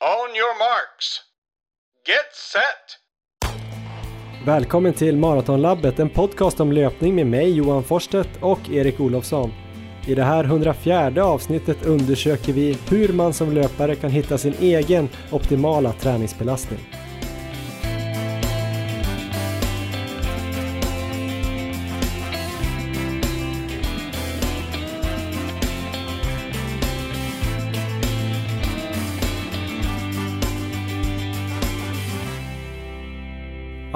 On your marks. Get set! Välkommen till Maratonlabbet, en podcast om löpning med mig Johan Forstedt och Erik Olofsson. I det här 104 avsnittet undersöker vi hur man som löpare kan hitta sin egen optimala träningsbelastning.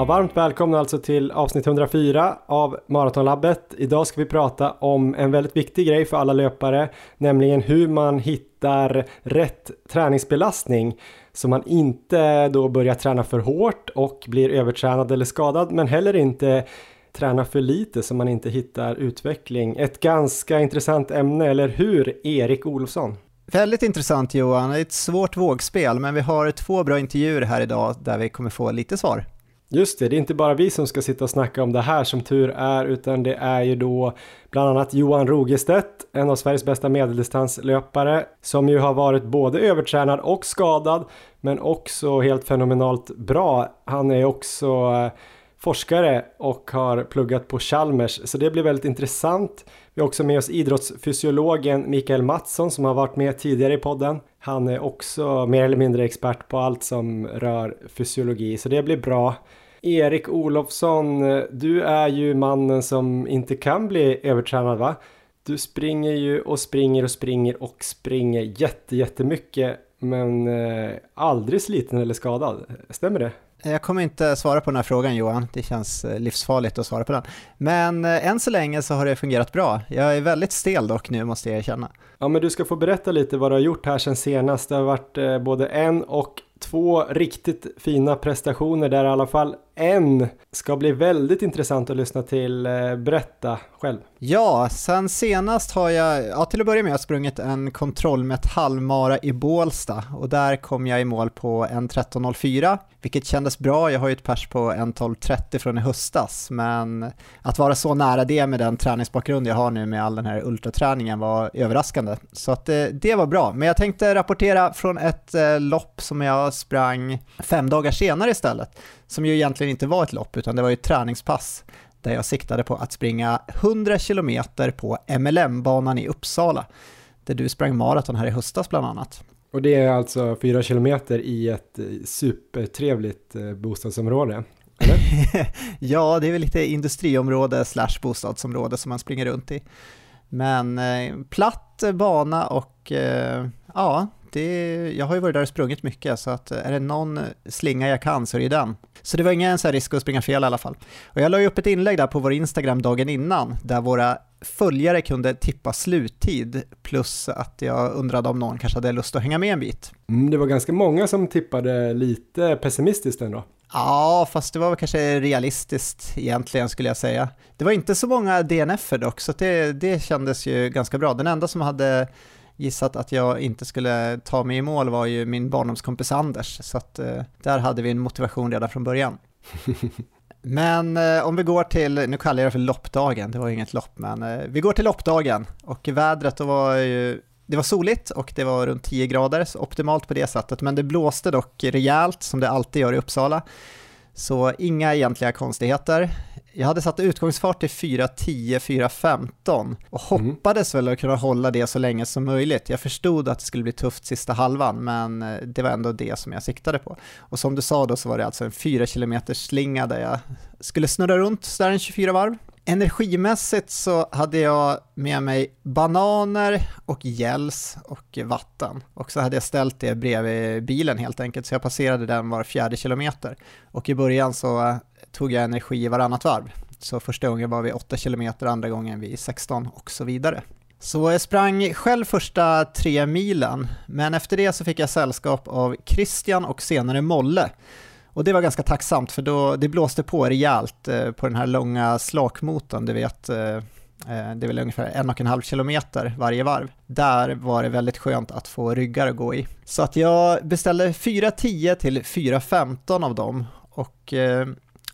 Ja, varmt välkomna alltså till avsnitt 104 av Maratonlabbet. Idag ska vi prata om en väldigt viktig grej för alla löpare, nämligen hur man hittar rätt träningsbelastning så man inte då börjar träna för hårt och blir övertränad eller skadad, men heller inte träna för lite så man inte hittar utveckling. Ett ganska intressant ämne, eller hur Erik Olofsson? Väldigt intressant Johan, det är ett svårt vågspel men vi har två bra intervjuer här idag där vi kommer få lite svar. Just det, det är inte bara vi som ska sitta och snacka om det här som tur är, utan det är ju då bland annat Johan Rogestedt, en av Sveriges bästa medeldistanslöpare, som ju har varit både övertränad och skadad, men också helt fenomenalt bra. Han är också eh, forskare och har pluggat på Chalmers, så det blir väldigt intressant. Vi har också med oss idrottsfysiologen Mikael Mattsson som har varit med tidigare i podden. Han är också mer eller mindre expert på allt som rör fysiologi, så det blir bra. Erik Olofsson, du är ju mannen som inte kan bli övertränad va? Du springer ju och springer och springer och springer jätte, jättemycket men eh, aldrig sliten eller skadad. Stämmer det? Jag kommer inte svara på den här frågan Johan, det känns eh, livsfarligt att svara på den. Men eh, än så länge så har det fungerat bra. Jag är väldigt stel dock nu måste jag erkänna. Ja men du ska få berätta lite vad du har gjort här sen senast. Det har varit eh, både en och två riktigt fina prestationer där i alla fall en ska bli väldigt intressant att lyssna till. Eh, berätta själv. Ja, sen senast har jag, ja till att börja med har jag sprungit en kontrollmätt halvmara i Bålsta och där kom jag i mål på en 13.04 vilket kändes bra. Jag har ju ett pers på 1.12.30 från i höstas, men att vara så nära det med den träningsbakgrund jag har nu med all den här ultraträningen var överraskande. Så att det, det var bra. Men jag tänkte rapportera från ett eh, lopp som jag sprang fem dagar senare istället, som ju egentligen inte var ett lopp, utan det var ju ett träningspass där jag siktade på att springa 100 km på MLM-banan i Uppsala, där du sprang maraton här i höstas bland annat. Och det är alltså fyra kilometer i ett eh, supertrevligt eh, bostadsområde? Ja, det är väl lite industriområde slash bostadsområde som man springer runt i. Men eh, platt bana och eh, ja, det, jag har ju varit där och sprungit mycket så att är det någon slinga jag kan så är det den. Så det var ingen så risk att springa fel i alla fall. Och jag la ju upp ett inlägg där på vår Instagram dagen innan där våra följare kunde tippa sluttid plus att jag undrade om någon kanske hade lust att hänga med en bit. Mm, det var ganska många som tippade lite pessimistiskt ändå. Ja, fast det var kanske realistiskt egentligen skulle jag säga. Det var inte så många DNF dock, så det, det kändes ju ganska bra. Den enda som hade gissat att jag inte skulle ta mig i mål var ju min barndomskompis Anders, så att eh, där hade vi en motivation redan från början. Men eh, om vi går till, nu kallar jag det för loppdagen, det var ju inget lopp, men eh, vi går till loppdagen och vädret då var ju, det var soligt och det var runt 10 grader, så optimalt på det sättet, men det blåste dock rejält som det alltid gör i Uppsala. Så inga egentliga konstigheter. Jag hade satt utgångsfart till 4.10, 4.15 och mm. hoppades mm. väl att kunna hålla det så länge som möjligt. Jag förstod att det skulle bli tufft sista halvan, men eh, det var ändå det som jag siktade på. Och som du sa då så var det alltså en 4 km slinga där jag skulle snurra runt sådär en 24 varv. Energimässigt så hade jag med mig bananer och gels och vatten. Och så hade jag ställt det bredvid bilen helt enkelt, så jag passerade den var fjärde kilometer. Och i början så eh, tog jag energi varannat varv. Så första gången var vi 8 kilometer, andra gången vi 16 och så vidare. Så jag sprang själv första tre milen, men efter det så fick jag sällskap av Christian och senare Molle. Och det var ganska tacksamt för då, det blåste på rejält eh, på den här långa slakmotorn, du vet, eh, eh, det är väl ungefär en och en halv kilometer varje varv. Där var det väldigt skönt att få ryggar att gå i. Så att jag beställde 4.10 till 4.15 av dem och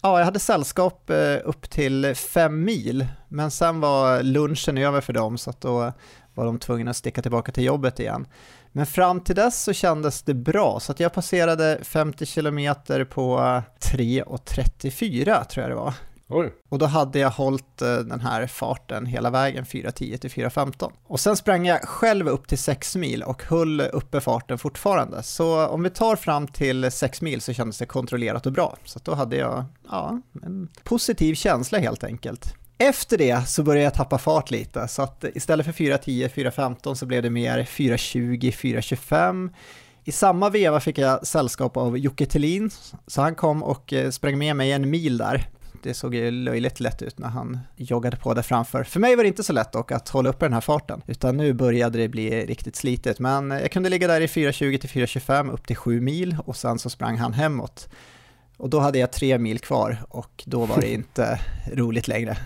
Ja, jag hade sällskap upp till fem mil, men sen var lunchen över för dem så att då var de tvungna att sticka tillbaka till jobbet igen. Men fram till dess så kändes det bra, så att jag passerade 50 km på 3.34 tror jag det var. Oj. Och då hade jag hållit eh, den här farten hela vägen 4.10 till 4.15. Och sen sprang jag själv upp till 6 mil och höll uppe farten fortfarande. Så om vi tar fram till 6 mil så kändes det kontrollerat och bra. Så då hade jag, ja, en positiv känsla helt enkelt. Efter det så började jag tappa fart lite, så att istället för 4.10, 4.15 så blev det mer 4.20, 4.25. I samma veva fick jag sällskap av Jocke Thelin, så han kom och eh, sprang med mig en mil där det såg ju löjligt lätt ut när han joggade på där framför. För mig var det inte så lätt dock att hålla uppe den här farten, utan nu började det bli riktigt slitet. Men jag kunde ligga där i 4.20 till 4.25 upp till 7 mil och sen så sprang han hemåt. Och då hade jag tre mil kvar och då var det inte roligt längre.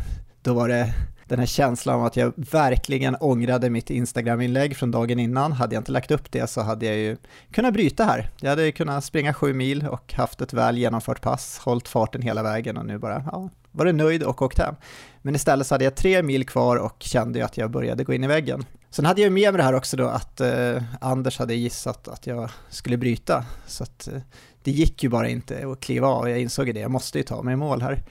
Då var det den här känslan av att jag verkligen ångrade mitt Instagram-inlägg från dagen innan. Hade jag inte lagt upp det så hade jag ju kunnat bryta här. Jag hade kunnat springa sju mil och haft ett väl genomfört pass, hållit farten hela vägen och nu bara, ja, var det nöjd och åkt hem. Men istället så hade jag tre mil kvar och kände ju att jag började gå in i väggen. Sen hade jag med mig det här också då att eh, Anders hade gissat att jag skulle bryta. Så att eh, det gick ju bara inte att kliva av, jag insåg det, jag måste ju ta mig i mål här.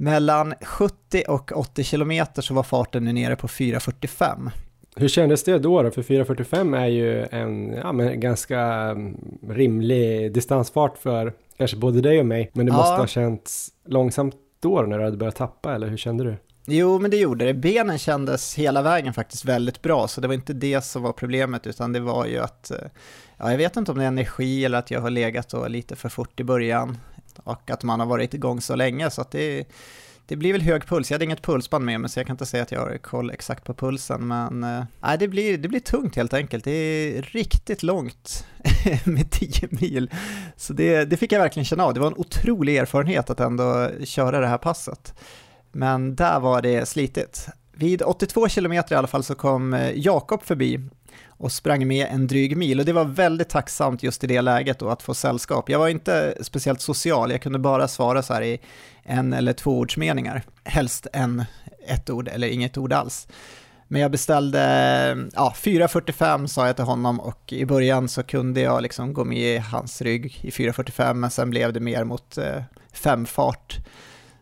Mellan 70 och 80 kilometer så var farten nu nere på 4.45. Hur kändes det då? då? För 4.45 är ju en ja, men ganska mm, rimlig distansfart för kanske både dig och mig. Men det ja. måste ha känts långsamt då när du hade börjat tappa, eller hur kände du? Jo, men det gjorde det. Benen kändes hela vägen faktiskt väldigt bra, så det var inte det som var problemet, utan det var ju att, eh, ja, jag vet inte om det är energi eller att jag har legat då lite för fort i början och att man har varit igång så länge så att det, det blir väl hög puls. Jag hade inget pulsband med mig så jag kan inte säga att jag har koll exakt på pulsen men äh, det, blir, det blir tungt helt enkelt. Det är riktigt långt med 10 mil. Så det, det fick jag verkligen känna av. Det var en otrolig erfarenhet att ändå köra det här passet. Men där var det slitigt. Vid 82 kilometer i alla fall så kom eh, Jakob förbi och sprang med en dryg mil och det var väldigt tacksamt just i det läget då att få sällskap. Jag var inte speciellt social, jag kunde bara svara så här i en eller två ordsmeningar, helst en, ett ord eller inget ord alls. Men jag beställde, ja, 4.45 sa jag till honom och i början så kunde jag liksom gå med i hans rygg i 4.45 men sen blev det mer mot eh, femfart.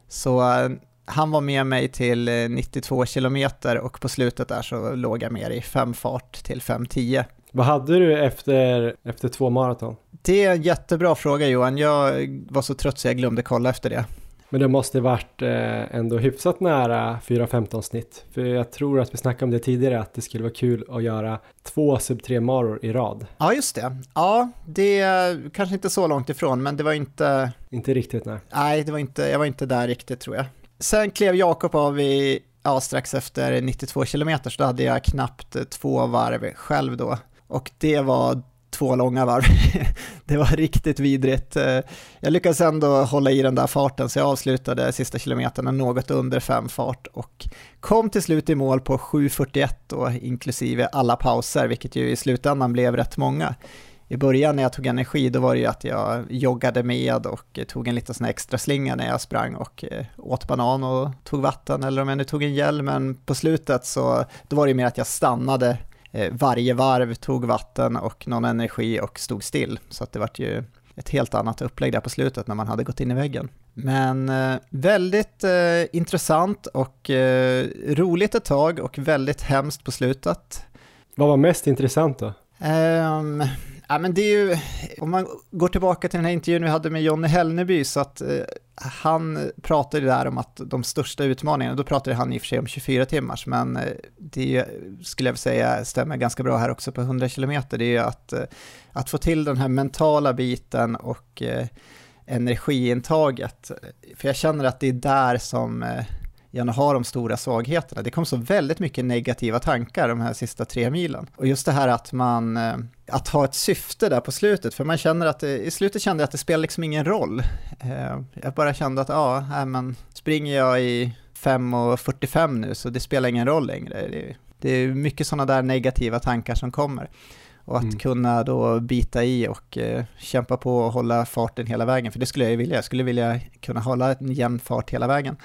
Så eh, han var med mig till 92 eh, kilometer och på slutet där så låg jag mer i fem fart till 5.10. Vad hade du efter, efter två maraton? Det är en jättebra fråga Johan, jag var så trött så jag glömde kolla efter det. Men det måste varit eh, ändå hyfsat nära 4.15 snitt. För jag tror att vi snackade om det tidigare, att det skulle vara kul att göra två sub 3 maror i rad. Ja, just det. Ja, det är kanske inte så långt ifrån, men det var inte... Inte riktigt, nej. Nej, det var inte, jag var inte där riktigt tror jag. Sen klev Jakob av i, ja, strax efter 92 kilometer, så då hade jag knappt två varv själv då. Och det var två långa varv. det var riktigt vidrigt. Eh, jag lyckades ändå hålla i den där farten så jag avslutade sista kilometerna något under fem fart och kom till slut i mål på 7.41 då, inklusive alla pauser, vilket ju i slutändan blev rätt många i början när jag tog energi, då var det ju att jag joggade med och tog en liten sån extra slinga när jag sprang och eh, åt banan och tog vatten, eller om jag nu tog en gel, men på slutet så då var det mer att jag stannade eh, varje varv, tog vatten och någon energi och stod still. Så att det var ju ett helt annat upplägg där på slutet när man hade gått in i väggen. Men eh, väldigt eh, intressant och eh, roligt ett tag och väldigt hemskt på slutet. Vad var mest intressant då? Um, Ja, men det är ju, om man går tillbaka till den här intervjun vi hade med Jonny Hellneby, så att eh, han pratade där om att de största utmaningarna, då pratade han i och för sig om 24 timmars, men eh, det skulle jag säga stämmer ganska bra här också på 100 kilometer, det är ju att, eh, att få till den här mentala biten och eh, energiintaget. För jag känner att det är där som eh, gärna har de stora svagheterna. Det kom så väldigt mycket negativa tankar de här sista tre milen. Och just det här att man, eh, att ha ett syfte där på slutet, för man känner att, det, i slutet kände jag att det spelar liksom ingen roll. Eh, jag bara kände att, ja, äh, men springer jag i 5.45 nu så det spelar ingen roll längre. Det, det är mycket sådana där negativa tankar som kommer. Och att mm. kunna då bita i och eh, kämpa på och hålla farten hela vägen, för det skulle jag ju vilja. Jag skulle vilja kunna hålla en jämn fart hela vägen.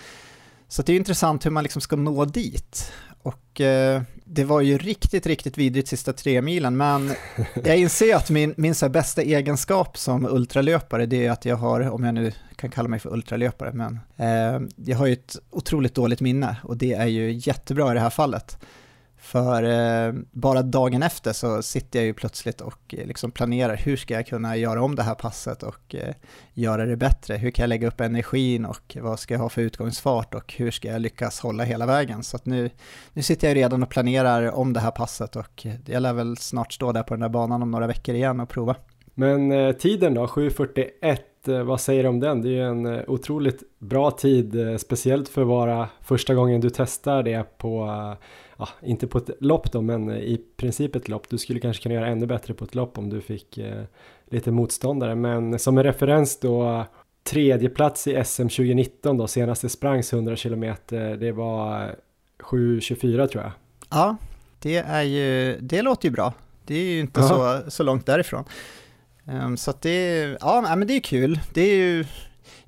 Så det är intressant hur man liksom ska nå dit. Och eh, det var ju riktigt, riktigt vidrigt sista tre milen, men jag inser att min, min så bästa egenskap som ultralöpare, det är att jag har, om jag nu kan kalla mig för ultralöpare, men eh, jag har ju ett otroligt dåligt minne och det är ju jättebra i det här fallet. För eh, bara dagen efter så sitter jag ju plötsligt och eh, liksom planerar hur ska jag kunna göra om det här passet och eh, göra det bättre? Hur kan jag lägga upp energin och vad ska jag ha för utgångsfart och hur ska jag lyckas hålla hela vägen? Så att nu, nu sitter jag redan och planerar om det här passet och jag lär väl snart stå där på den där banan om några veckor igen och prova. Men eh, tiden då, 7.41, eh, vad säger du om den? Det är ju en eh, otroligt bra tid, eh, speciellt för att vara första gången du testar det på ja, inte på ett lopp då, men i princip ett lopp. Du skulle kanske kunna göra ännu bättre på ett lopp om du fick eh, lite motståndare. Men som en referens då, tredje plats i SM 2019 då, senaste sprangs 100 km, det var 7.24 tror jag. Ja, det är ju, det låter ju bra. Det är ju inte så, så långt därifrån. Um, så att det, ja men det är kul. Det är ju,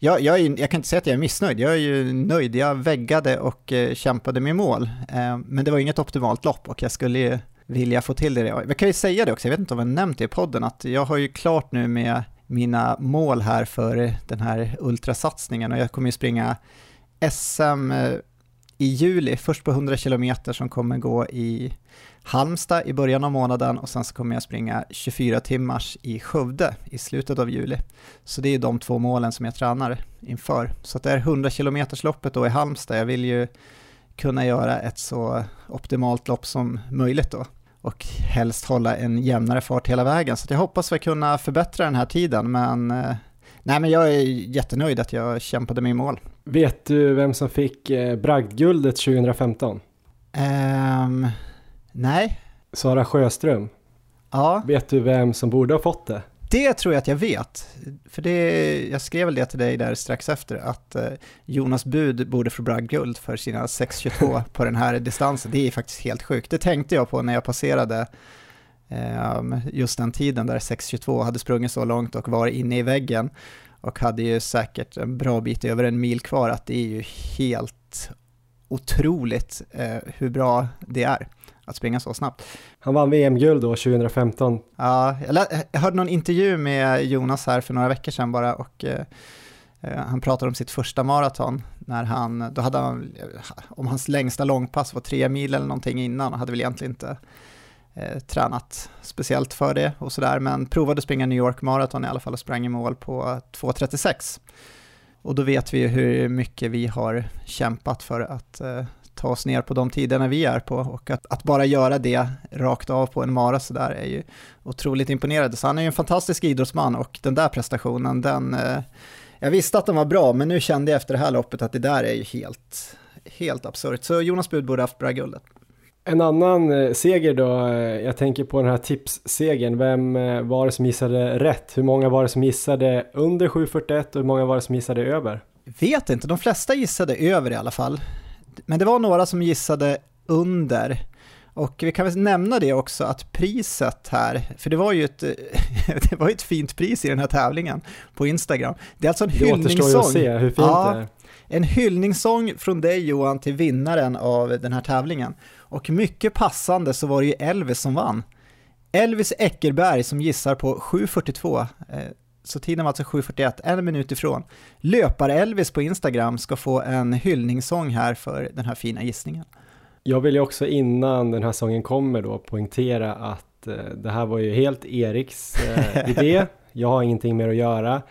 jag, jag, är, jag, kan inte säga att jag är missnöjd, jag är ju nöjd. Jag väggade och eh, kämpade med mål, eh, men det var inget optimalt lopp och jag skulle ju vilja få till det. Jag kan ju säga det också, jag vet inte om jag nämnt det i podden, att jag har ju klart nu med mina mål här för den här ultrasatsningen och jag kommer ju springa SM eh, i juli, först på 100 km som kommer gå i Halmstad i början av månaden och sen så kommer jag springa 24 timmars i Skövde i slutet av juli. Så det är de två målen som jag tränar inför. Så det är 100 km loppet då i Halmstad. Jag vill ju kunna göra ett så optimalt lopp som möjligt då och helst hålla en jämnare fart hela vägen. Så jag hoppas vi kunna förbättra den här tiden, men eh, nej, men jag är jättenöjd att jag kämpade mig i mål. Vet du vem som fick eh, bragdguldet 2015? Um, Nej. Sara Sjöström. Ja. Vet du vem som borde ha fått det? Det tror jag att jag vet. För det, jag skrev väl det till dig där strax efter, att eh, Jonas Bud borde få bragdguld för sina 6.22 på den här distansen. Det är faktiskt helt sjukt. Det tänkte jag på när jag passerade ehm, just den tiden där 6.22 hade sprungit så långt och var inne i väggen och hade ju säkert en bra bit över en mil kvar, att det är ju helt otroligt eh, hur bra det är att springa så snabbt. Han vann VM-guld då 2015. Ja, jag, hörde någon intervju med Jonas här för några veckor sedan bara och eh, eh, han pratade om sitt första maraton när han, då hade han, om hans längsta långpass var tre mil eller någonting innan och hade väl egentligen inte eh, tränat speciellt för det och sådär, men provade springa New York Marathon i alla fall och sprang i mål på 2.36. Och då vet vi ju hur mycket vi har kämpat för att eh, ta oss ner på de tiderna vi är på och att, att bara göra det rakt av på en mara sådär är ju otroligt imponerande. Så han är ju en fantastisk idrottsman och den där prestationen, den, eh, jag visste att den var bra men nu kände jag efter det här loppet att det där är ju helt, helt absurt. Så Jonas Bud borde haft bragdguldet. En annan eh, seger då, eh, jag tänker på den här tipssegern, vem var det som gissade rätt? Hur många var det som gissade under 7.41 och hur många var det som gissade över? Vet inte, de flesta gissade över i alla fall. Men det var några som gissade under. Och vi kan väl nämna det också att priset här, för det var ju ett, det var ett fint pris i den här tävlingen på Instagram. Det är alltså en det hyllningssång. Det återstår ju att se hur fint ja, det är. En hyllningssång från dig Johan till vinnaren av den här tävlingen. Och mycket passande så var det ju Elvis som vann. Elvis Eckerberg som gissar på 7.42 så tiden var alltså 7.41, en minut ifrån. Löpar-Elvis på Instagram ska få en hyllningssång här för den här fina gissningen. Jag vill ju också innan den här sången kommer då poängtera att eh, det här var ju helt Eriks eh, idé. Jag har ingenting mer att göra.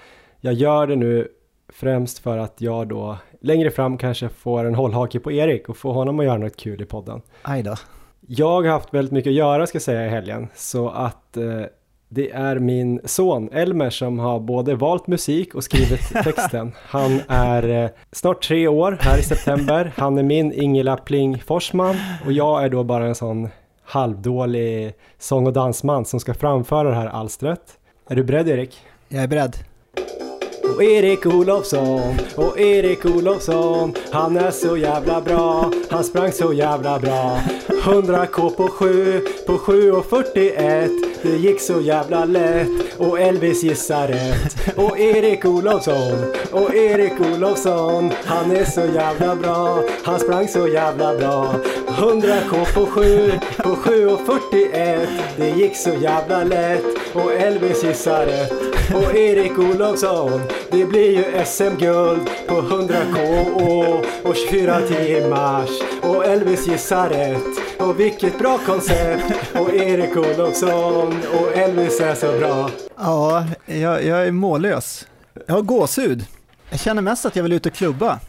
Jag gör det nu främst för att jag då längre fram kanske får en hållhake på Erik och får honom att göra något kul i podden. Aj då. Jag har haft väldigt mycket att göra ska jag säga i helgen så att eh, det är min son Elmer som har både valt musik och skrivit texten. Han är eh, snart tre år här i september. Han är min Ingela Pling Forsman och jag är då bara en sån halvdålig sång och dansman som ska framföra det här alstret. Är du beredd Erik? Jag är beredd. Och Erik Olofsson, och Erik Olofsson Han är så jävla bra, han sprang så jävla bra 100k på 7, på 7 och 41. Det gick så jävla lätt och Elvis gissar rätt. Och Erik Olofsson, och Erik Olofsson, han är så jävla bra. Han sprang så jävla bra. 100k på 7, på 7 och 41. Det gick så jävla lätt och Elvis gissar rätt. Och Erik Olofsson, det blir ju SM-guld på 100k och, och 24 timmars. Och Elvis gissar rätt. Och vilket bra koncept! Och Erik Olofsson och Elvis är så bra. Ja, jag, jag är mållös. Jag har gåshud. Jag känner mest att jag vill ut och klubba.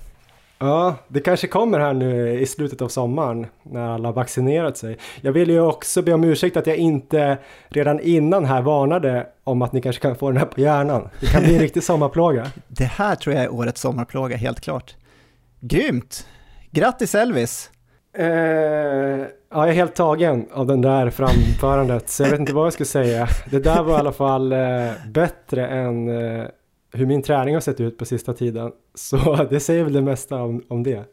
Ja, det kanske kommer här nu i slutet av sommaren när alla vaccinerat sig. Jag vill ju också be om ursäkt att jag inte redan innan här varnade om att ni kanske kan få den här på hjärnan. Det kan bli en riktig sommarplåga. Det här tror jag är årets sommarplåga, helt klart. Grymt! Grattis Elvis! Eh, ja, jag är helt tagen av den där framförandet, så jag vet inte vad jag ska säga. Det där var i alla fall eh, bättre än eh, hur min träning har sett ut på sista tiden. Så det säger väl det mesta om, om det.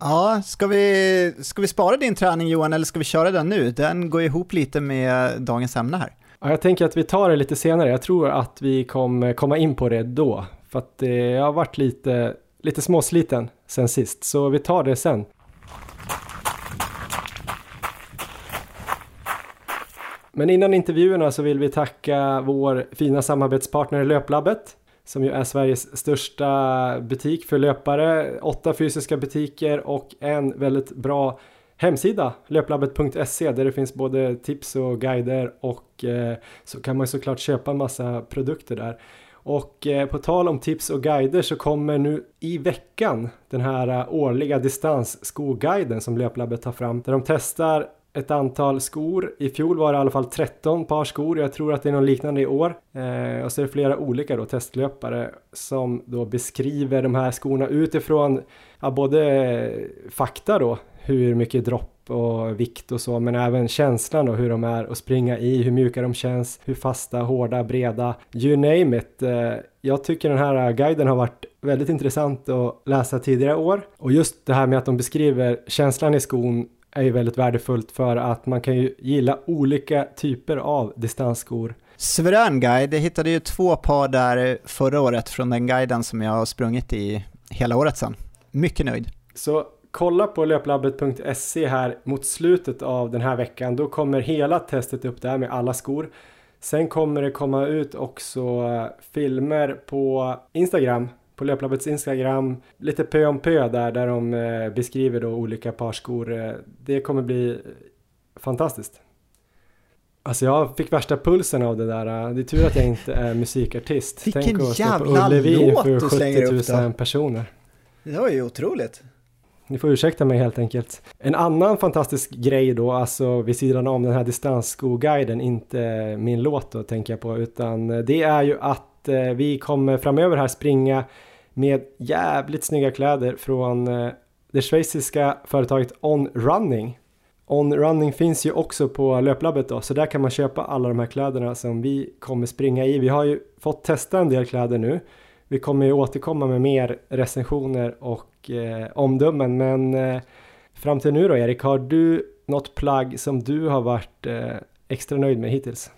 Ja, ska vi, ska vi spara din träning Johan, eller ska vi köra den nu? Den går ihop lite med dagens ämne här. Ja, jag tänker att vi tar det lite senare. Jag tror att vi kommer komma in på det då. För att det har varit lite, lite småsliten sen sist, så vi tar det sen. Men innan intervjuerna så vill vi tacka vår fina samarbetspartner Löplabbet som ju är Sveriges största butik för löpare. Åtta fysiska butiker och en väldigt bra hemsida, löplabbet.se, där det finns både tips och guider och eh, så kan man såklart köpa en massa produkter där. Och eh, på tal om tips och guider så kommer nu i veckan den här eh, årliga distansskoguiden som Löplabbet tar fram där de testar ett antal skor. I fjol var det i alla fall 13 par skor. Jag tror att det är något liknande i år. Eh, och så är det flera olika då, testlöpare som då beskriver de här skorna utifrån ja, både fakta då, hur mycket dropp och vikt och så, men även känslan och hur de är att springa i, hur mjuka de känns, hur fasta, hårda, breda, you name it. Eh, jag tycker den här guiden har varit väldigt intressant att läsa tidigare år och just det här med att de beskriver känslan i skon är ju väldigt värdefullt för att man kan ju gilla olika typer av distansskor. Suverän guide, jag hittade ju två par där förra året från den guiden som jag har sprungit i hela året sedan. Mycket nöjd. Så kolla på löplabbet.se här mot slutet av den här veckan. Då kommer hela testet upp där med alla skor. Sen kommer det komma ut också filmer på Instagram på Löplabbets Instagram lite pö om pö där, där de eh, beskriver då olika par skor. Eh, det kommer bli fantastiskt. Alltså jag fick värsta pulsen av det där. Det är tur att jag inte är musikartist. Vilken Tänk att stå på Ullevi upp 70 000 personer. Det var ju otroligt. Ni får ursäkta mig helt enkelt. En annan fantastisk grej då, alltså vid sidan om den här distansskoguiden, inte min låt då tänker jag på, utan det är ju att eh, vi kommer framöver här springa med jävligt snygga kläder från eh, det schweiziska företaget On Running. On Running finns ju också på löplabbet då, så där kan man köpa alla de här kläderna som vi kommer springa i. Vi har ju fått testa en del kläder nu. Vi kommer ju återkomma med mer recensioner och eh, omdömen, men eh, fram till nu då Erik, har du något plagg som du har varit eh, extra nöjd med hittills?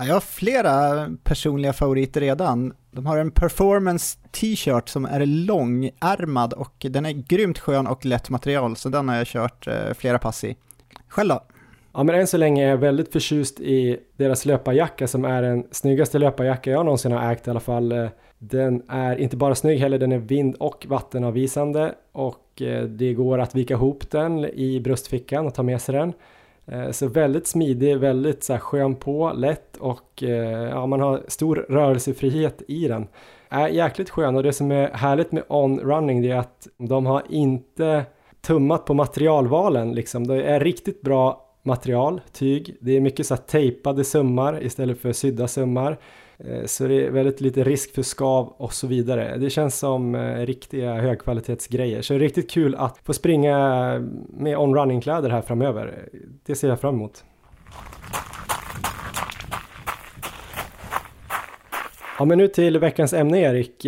Ja, jag har flera personliga favoriter redan. De har en performance t-shirt som är långärmad och den är grymt skön och lätt material, så den har jag kört eh, flera pass i. Själv då? Ja men än så länge är jag väldigt förtjust i deras löparjacka som är den snyggaste löparjacka jag någonsin har ägt i alla fall. Eh, den är inte bara snygg heller, den är vind och vattenavvisande och eh, det går att vika ihop den i bröstfickan och ta med sig den. Eh, så väldigt smidig, väldigt så här skön på, lätt och eh, ja, man har stor rörelsefrihet i den. Är jäkligt skön och det som är härligt med On Running det är att de har inte tummat på materialvalen liksom. Det är riktigt bra material, tyg. Det är mycket så här tejpade sömmar istället för sydda sömmar. Eh, så det är väldigt lite risk för skav och så vidare. Det känns som eh, riktiga högkvalitetsgrejer. Så det är riktigt kul att få springa eh, med on-running-kläder här framöver. Det ser jag fram emot. Ja, men nu till veckans ämne Erik.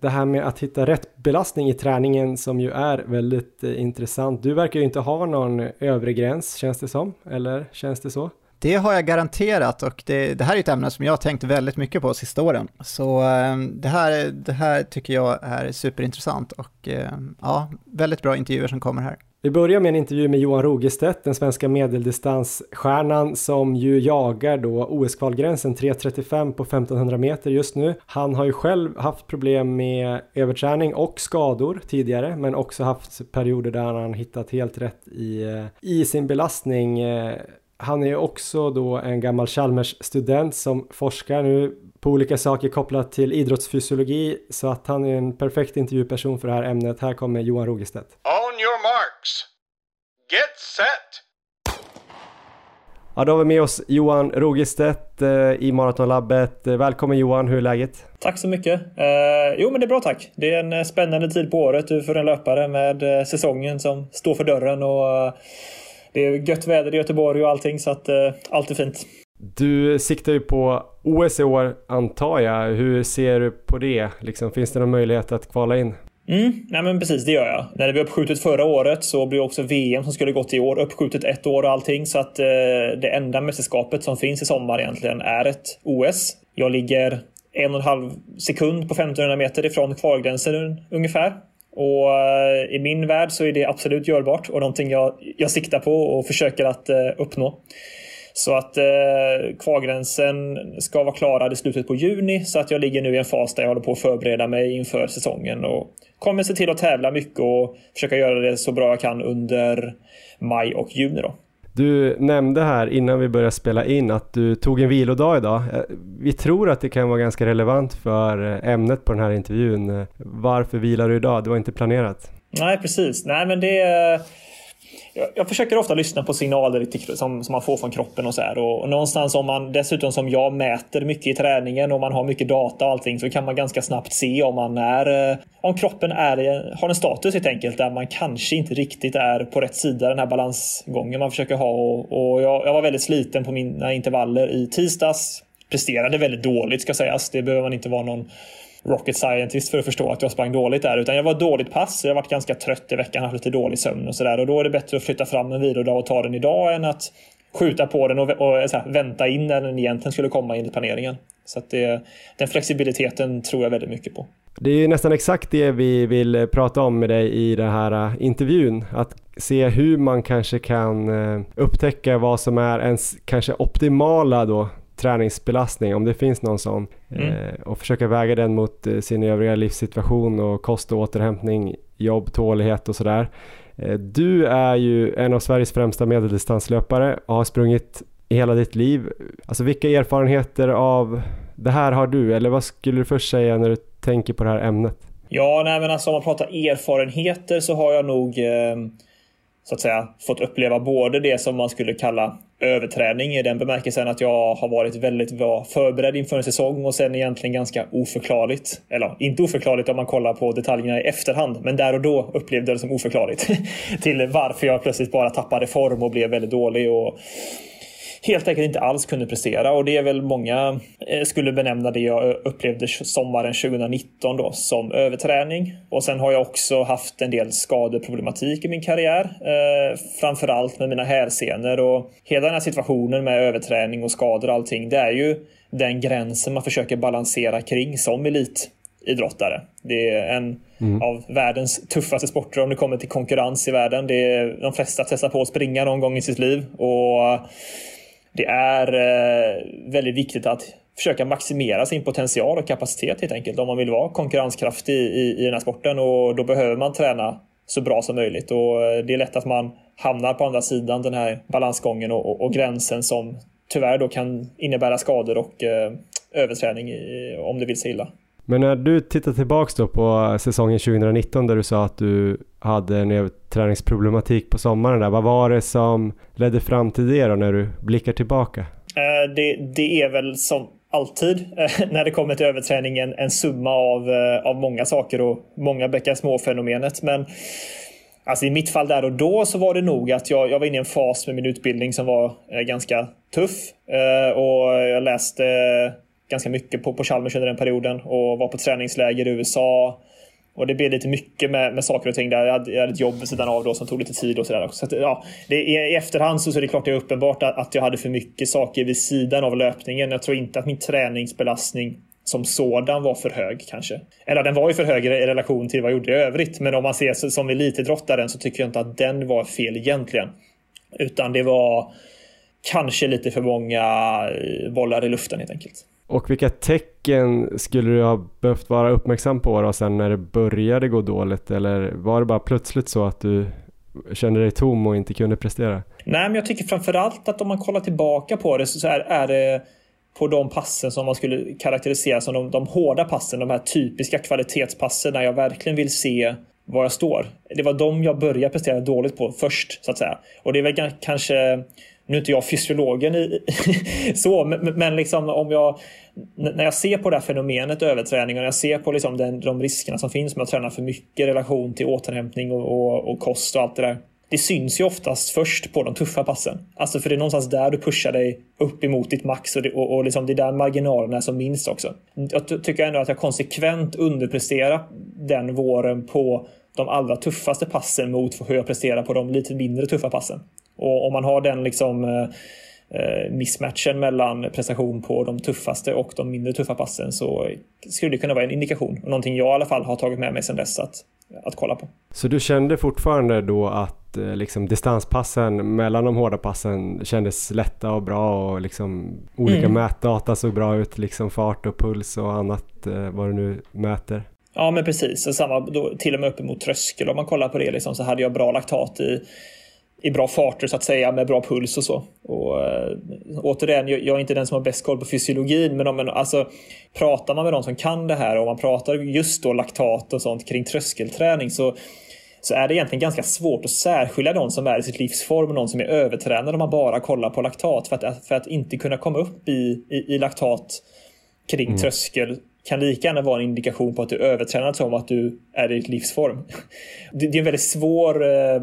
Det här med att hitta rätt belastning i träningen som ju är väldigt intressant. Du verkar ju inte ha någon övre gräns känns det som, eller känns det så? Det har jag garanterat och det, det, här är ett ämne som jag har tänkt väldigt mycket på sista åren. Så ehm, det här, det här tycker jag är superintressant och ehm, ja, väldigt bra intervjuer som kommer här. Vi börjar med en intervju med Johan Rogestedt, den svenska medeldistansstjärnan som ju jagar då OS-kvalgränsen 3.35 på 1500 meter just nu. Han har ju själv haft problem med överträning och skador tidigare, men också haft perioder där han hittat helt rätt i, eh, i sin belastning. Eh, han är också då en gammal Chalmers student som forskar nu på olika saker kopplat till idrottsfysiologi så att han är en perfekt intervjuperson för det här ämnet. Här kommer Johan Rogestedt. On your marks. Get set! Ja, då har vi med oss Johan Rogestedt eh, i Maratonlabbet. Eh, välkommen Johan, hur är läget? Tack så mycket. Eh, jo, men det är bra tack. Det är en spännande tid på året för en löpare med eh, säsongen som står för dörren och det är gött väder i Göteborg och allting så att eh, allt är fint. Du siktar ju på OS i år antar jag. Hur ser du på det? Liksom, finns det någon möjlighet att kvala in? Mm, nej men precis, det gör jag. När det blev uppskjutet förra året så blev också VM som skulle gått i år uppskjutet ett år och allting. Så att eh, det enda mästerskapet som finns i sommar egentligen är ett OS. Jag ligger en och en halv sekund på 1500 meter ifrån kvalgränsen ungefär. Och eh, i min värld så är det absolut görbart och någonting jag, jag siktar på och försöker att eh, uppnå. Så att eh, kvalgränsen ska vara klarad i slutet på juni så att jag ligger nu i en fas där jag håller på att förbereda mig inför säsongen och kommer se till att tävla mycket och försöka göra det så bra jag kan under maj och juni då. Du nämnde här innan vi började spela in att du tog en vilodag idag. Eh, vi tror att det kan vara ganska relevant för eh, ämnet på den här intervjun. Eh, varför vilar du idag? Det var inte planerat. Nej, precis. Nej, men det jag, försöker ofta lyssna på signaler som, som man får från kroppen och så här. Och, någonstans om man dessutom som jag mäter mycket i träningen och man har mycket data och allting så kan man ganska snabbt se om man är eh, om kroppen är, har en status helt enkelt där man kanske inte riktigt är på rätt sida den här balansgången man försöker ha. Och, och jag, jag var väldigt sliten på mina intervaller i tisdags. Presterade väldigt dåligt ska sägas. Det behöver man inte vara någon rocket scientist för att förstå att jag sprang dåligt där. Utan jag var dåligt pass. Jag varit ganska trött i veckan, haft lite dålig sömn och sådär. Och då är det bättre att flytta fram en vilodag och ta den idag än att skjuta på den och, och eh, här, vänta in när den egentligen skulle komma enligt planeringen. Så att det, den flexibiliteten tror jag väldigt mycket på. Det är nästan exakt det vi vill eh, prata om med dig i den här eh, intervjun. Att se hur man kanske kan upptäcka vad som är ens kanske optimala då träningsbelastning, om det finns någon sån. Mm. Eh, och försöka väga den mot eh, sin övriga livssituation och kost och återhämtning, jobb, tålighet och sådär. Eh, du är ju en av Sveriges främsta medeldistanslöpare och har sprungit i hela ditt liv. Alltså vilka erfarenheter av det här har du? Eller vad skulle du först säga när du tänker på det här ämnet? Ja, nej men alltså om man pratar erfarenheter så har jag nog eh, så att säga fått uppleva både det som man skulle kalla överträning i den bemärkelsen att jag har varit väldigt bra förberedd inför en säsong och sen egentligen ganska oförklarligt. Eller inte oförklarligt om man kollar på detaljerna i efterhand, men där och då upplevde jag det som oförklarligt. till varför jag plötsligt bara tappade form och blev väldigt dålig. Och helt enkelt inte alls kunde prestera och det är väl många eh, skulle benämna det jag upplevde sommaren 2019 då som överträning. Och sen har jag också haft en del skadeproblematik i min karriär. Eh, framförallt med mina hälsenor och hela den här situationen med överträning och skador och allting. Det är ju den gränsen man försöker balansera kring som elitidrottare. Det är en mm. av världens tuffaste sporter om det kommer till konkurrens i världen. Det är, de flesta testar på att springa någon gång i sitt liv. Och det är eh, väldigt viktigt att försöka maximera sin potential och kapacitet helt enkelt om man vill vara konkurrenskraftig i, i den här sporten och då behöver man träna så bra som möjligt och eh, det är lätt att man hamnar på andra sidan den här balansgången och, och, och gränsen som tyvärr då kan innebära skador och eh, överträning i, om det vill sig illa. Men när du tittar tillbaks då på säsongen 2019 där du sa att du hade en träningsproblematik på sommaren där. Vad var det som ledde fram till det då när du blickar tillbaka? Eh, det, det, är väl som alltid eh, när det kommer till överträning en, en summa av, eh, av många saker och många bäckar små fenomenet. Men Alltså i mitt fall där och då så var det nog att jag, jag var inne i en fas med min utbildning som var ganska tuff. och jag läste ganska mycket på, på Chalmers under den perioden och var på träningsläger i USA. Och det blev lite mycket med, med saker och ting där. Jag hade, jag hade ett jobb vid sidan av då som tog lite tid och sådär också. Så att, ja, det, i, I efterhand så, så är det klart det är uppenbart att, att jag hade för mycket saker vid sidan av löpningen. Jag tror inte att min träningsbelastning som sådan var för hög kanske. Eller den var ju för hög i relation till vad jag gjorde i övrigt. Men om man ser som elitidrottaren så tycker jag inte att den var fel egentligen. Utan det var kanske lite för många bollar i luften helt enkelt. Och vilka tecken skulle du ha behövt vara uppmärksam på då sen när det började gå dåligt? Eller var det bara plötsligt så att du kände dig tom och inte kunde prestera? Nej, men jag tycker framförallt att om man kollar tillbaka på det så är, är det på de passen som man skulle karaktärisera som de, de hårda passen, de här typiska kvalitetspassen när jag verkligen vill se var jag står. Det var de jag började prestera dåligt på först, så att säga. Och det är väl kanske nu är inte jag fysiologen i, så, men, liksom om jag när jag ser på det här fenomenet överträning och jag ser på liksom den, de riskerna som finns med att träna för mycket i relation till återhämtning och, och, och, kost och allt det där. Det syns ju oftast först på de tuffa passen. Alltså för det är någonstans där du pushar dig upp emot ditt max och det, och, och liksom det är där marginalerna är som minst också. Jag tycker ändå att jag konsekvent underpresterar den våren på de allra tuffaste passen mot hur jag presterar på de lite mindre tuffa passen. Och om man har den liksom eh, eh, missmatchen mellan prestation på de tuffaste och de mindre tuffa passen så skulle det kunna vara en indikation. Och någonting jag i alla fall har tagit med mig sedan dess att, att kolla på. Så du kände fortfarande då att eh, liksom, distanspassen mellan de hårda passen kändes lätta och bra och liksom, olika mm. mätdata såg bra ut, liksom fart och puls och annat eh, vad du nu mäter? Ja men precis, samma då, till och med uppemot tröskel om man kollar på det liksom, så hade jag bra laktat i i bra farter så att säga med bra puls och så. Och, äh, återigen, jag, jag är inte den som har bäst koll på fysiologin men, om, men alltså, pratar man med de som kan det här och man pratar just då laktat och sånt kring tröskelträning så så är det egentligen ganska svårt att särskilja någon som är i sitt livsform och någon som är övertränad om man bara kollar på laktat. För att, för att inte kunna komma upp i, i, i laktat kring mm. tröskel kan lika gärna vara en indikation på att du är övertränad som att du är i ditt livsform. Det, det är en väldigt svår eh,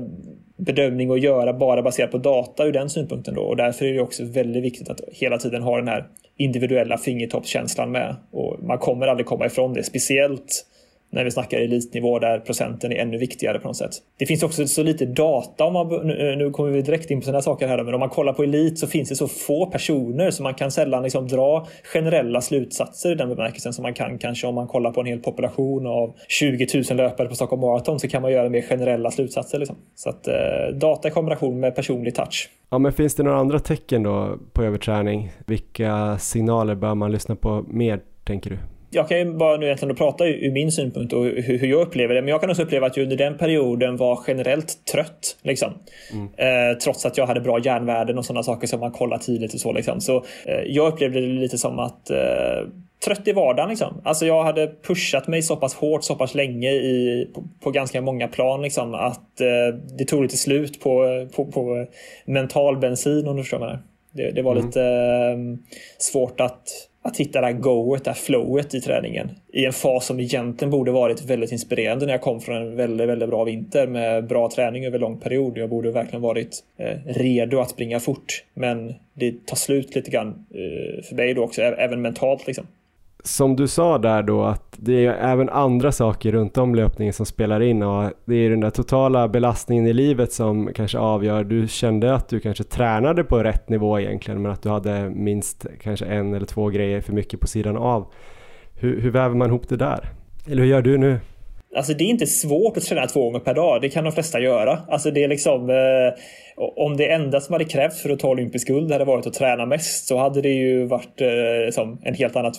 bedömning att göra bara baserat på data ur den synpunkten då. Och därför är det också väldigt viktigt att hela tiden ha den här individuella fingertoppskänslan med. Och man kommer aldrig komma ifrån det, speciellt när vi snackar elitnivå där procenten är ännu viktigare på något sätt. Det finns också så lite data, om man, nu eh, kommer vi direkt in på sådana saker här, men om man kollar på elit så finns det så få personer så man kan sällan liksom dra generella slutsatser i den bemärkelsen som man kan kanske om man kollar på en hel population av 20 000 löpare på Stockholm Marathon så kan man göra mer generella slutsatser. Liksom. Så att eh, data i kombination med personlig touch. Ja, men finns det några andra tecken då på överträning? Vilka signaler bör man lyssna på mer, tänker du? Jag kan ju bara nu egentligen prata ur min synpunkt och hur, jag upplever det. Men jag kan också uppleva att jag under den perioden var generellt trött. Liksom. Mm. Eh, trots att jag hade bra järnvärden och sådana saker som man kollar tidigt och så. Liksom. Så eh, jag upplevde det lite som att eh, trött i vardagen. Liksom. Alltså jag hade pushat mig så pass hårt så pass länge i, på, på ganska många plan liksom, att eh, det tog lite slut på, på, på mental bensin om du förstår menar. Det, det var mm. lite eh, svårt att att hitta det här goet, det här flowet i träningen i en fas som egentligen borde varit väldigt inspirerande när jag kom från en väldigt, väldigt bra vinter med bra träning över lång period. Jag borde verkligen varit eh, redo att springa fort. Men det tar slut lite grann eh, för mig då också, även mentalt liksom som du sa där då att det är även andra saker runt om löpningen som spelar in och det är den där totala belastningen i livet som kanske avgör. Du kände att du kanske tränade på rätt nivå egentligen men att du hade minst kanske en eller två grejer för mycket på sidan av. Hur, hur väver man ihop det där? Eller hur gör du nu? Alltså det är inte svårt att träna två gånger per dag. Det kan de flesta göra. Alltså det är liksom eh, om det enda som hade krävts för att ta olympisk guld hade varit att träna mest så hade det ju varit eh, liksom en helt annat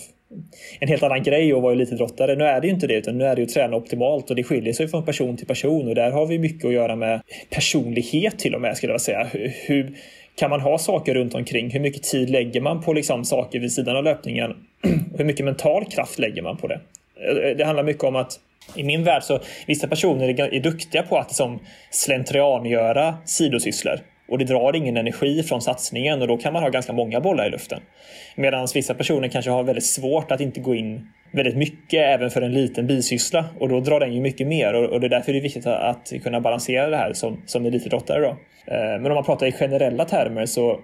en helt annan grej att vara elitidrottare. Nu är det ju inte det, utan nu är det ju att träna optimalt och det skiljer sig från person till person och där har vi mycket att göra med personlighet till och med skulle jag säga. Hur, kan man ha saker runt omkring? Hur mycket tid lägger man på liksom saker vid sidan av löpningen? Hur mycket mental kraft lägger man på det? Eh, det handlar mycket om att i min värld så vissa personer är duktiga på att liksom slentriangöra sidosysslor och det drar ingen energi från satsningen och då kan man ha ganska många bollar i luften. Medan vissa personer kanske har väldigt svårt att inte gå in väldigt mycket även för en liten bisyssla och då drar den ju mycket mer och, det är därför det är viktigt att, kunna balansera det här som, som elitidrottare. Då. Eh, men om man pratar i generella termer så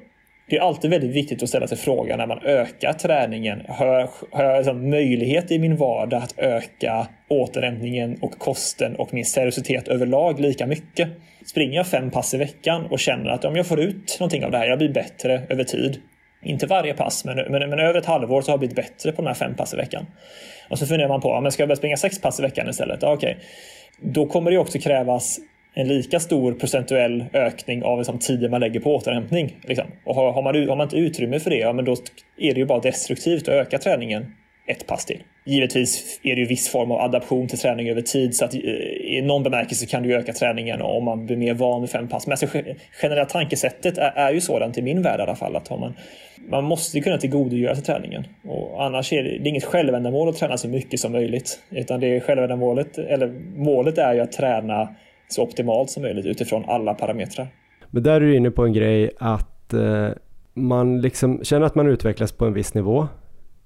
det är alltid väldigt viktigt att ställa sig frågan när man ökar träningen. Har, har jag liksom möjlighet i min vardag att öka återhämtningen och kosten och min seriositet överlag lika mycket? Springer jag fem pass i veckan och känner att om jag får ut någonting av det här, jag blir bättre över tid. Inte varje pass, men, men, men över ett halvår så har jag blivit bättre på de här fem pass i veckan. Och så funderar man på, men ska jag börja springa sex pass i veckan istället? Ja, okay. Då kommer det också krävas en lika stor procentuell ökning av liksom, tiden man lägger på återhämtning. Liksom. Och har, har, man, har man inte utrymme för det, ja, men då är det ju bara destruktivt att öka träningen ett pass till. Givetvis är det ju viss form av adaption till träning över tid så att eh, i någon bemärkelse kan du öka träningen om man blir mer van vid fem pass. Men alltså, generella tankesättet är, är ju sådant i min värld i alla fall att man, man måste kunna tillgodogöra sig träningen. Och annars är det, det är inget självändamål att träna så mycket som möjligt. Utan det är självändamålet, eller målet är ju att träna så optimalt som möjligt utifrån alla parametrar. Men där är du inne på en grej att eh, man liksom känner att man utvecklas på en viss nivå,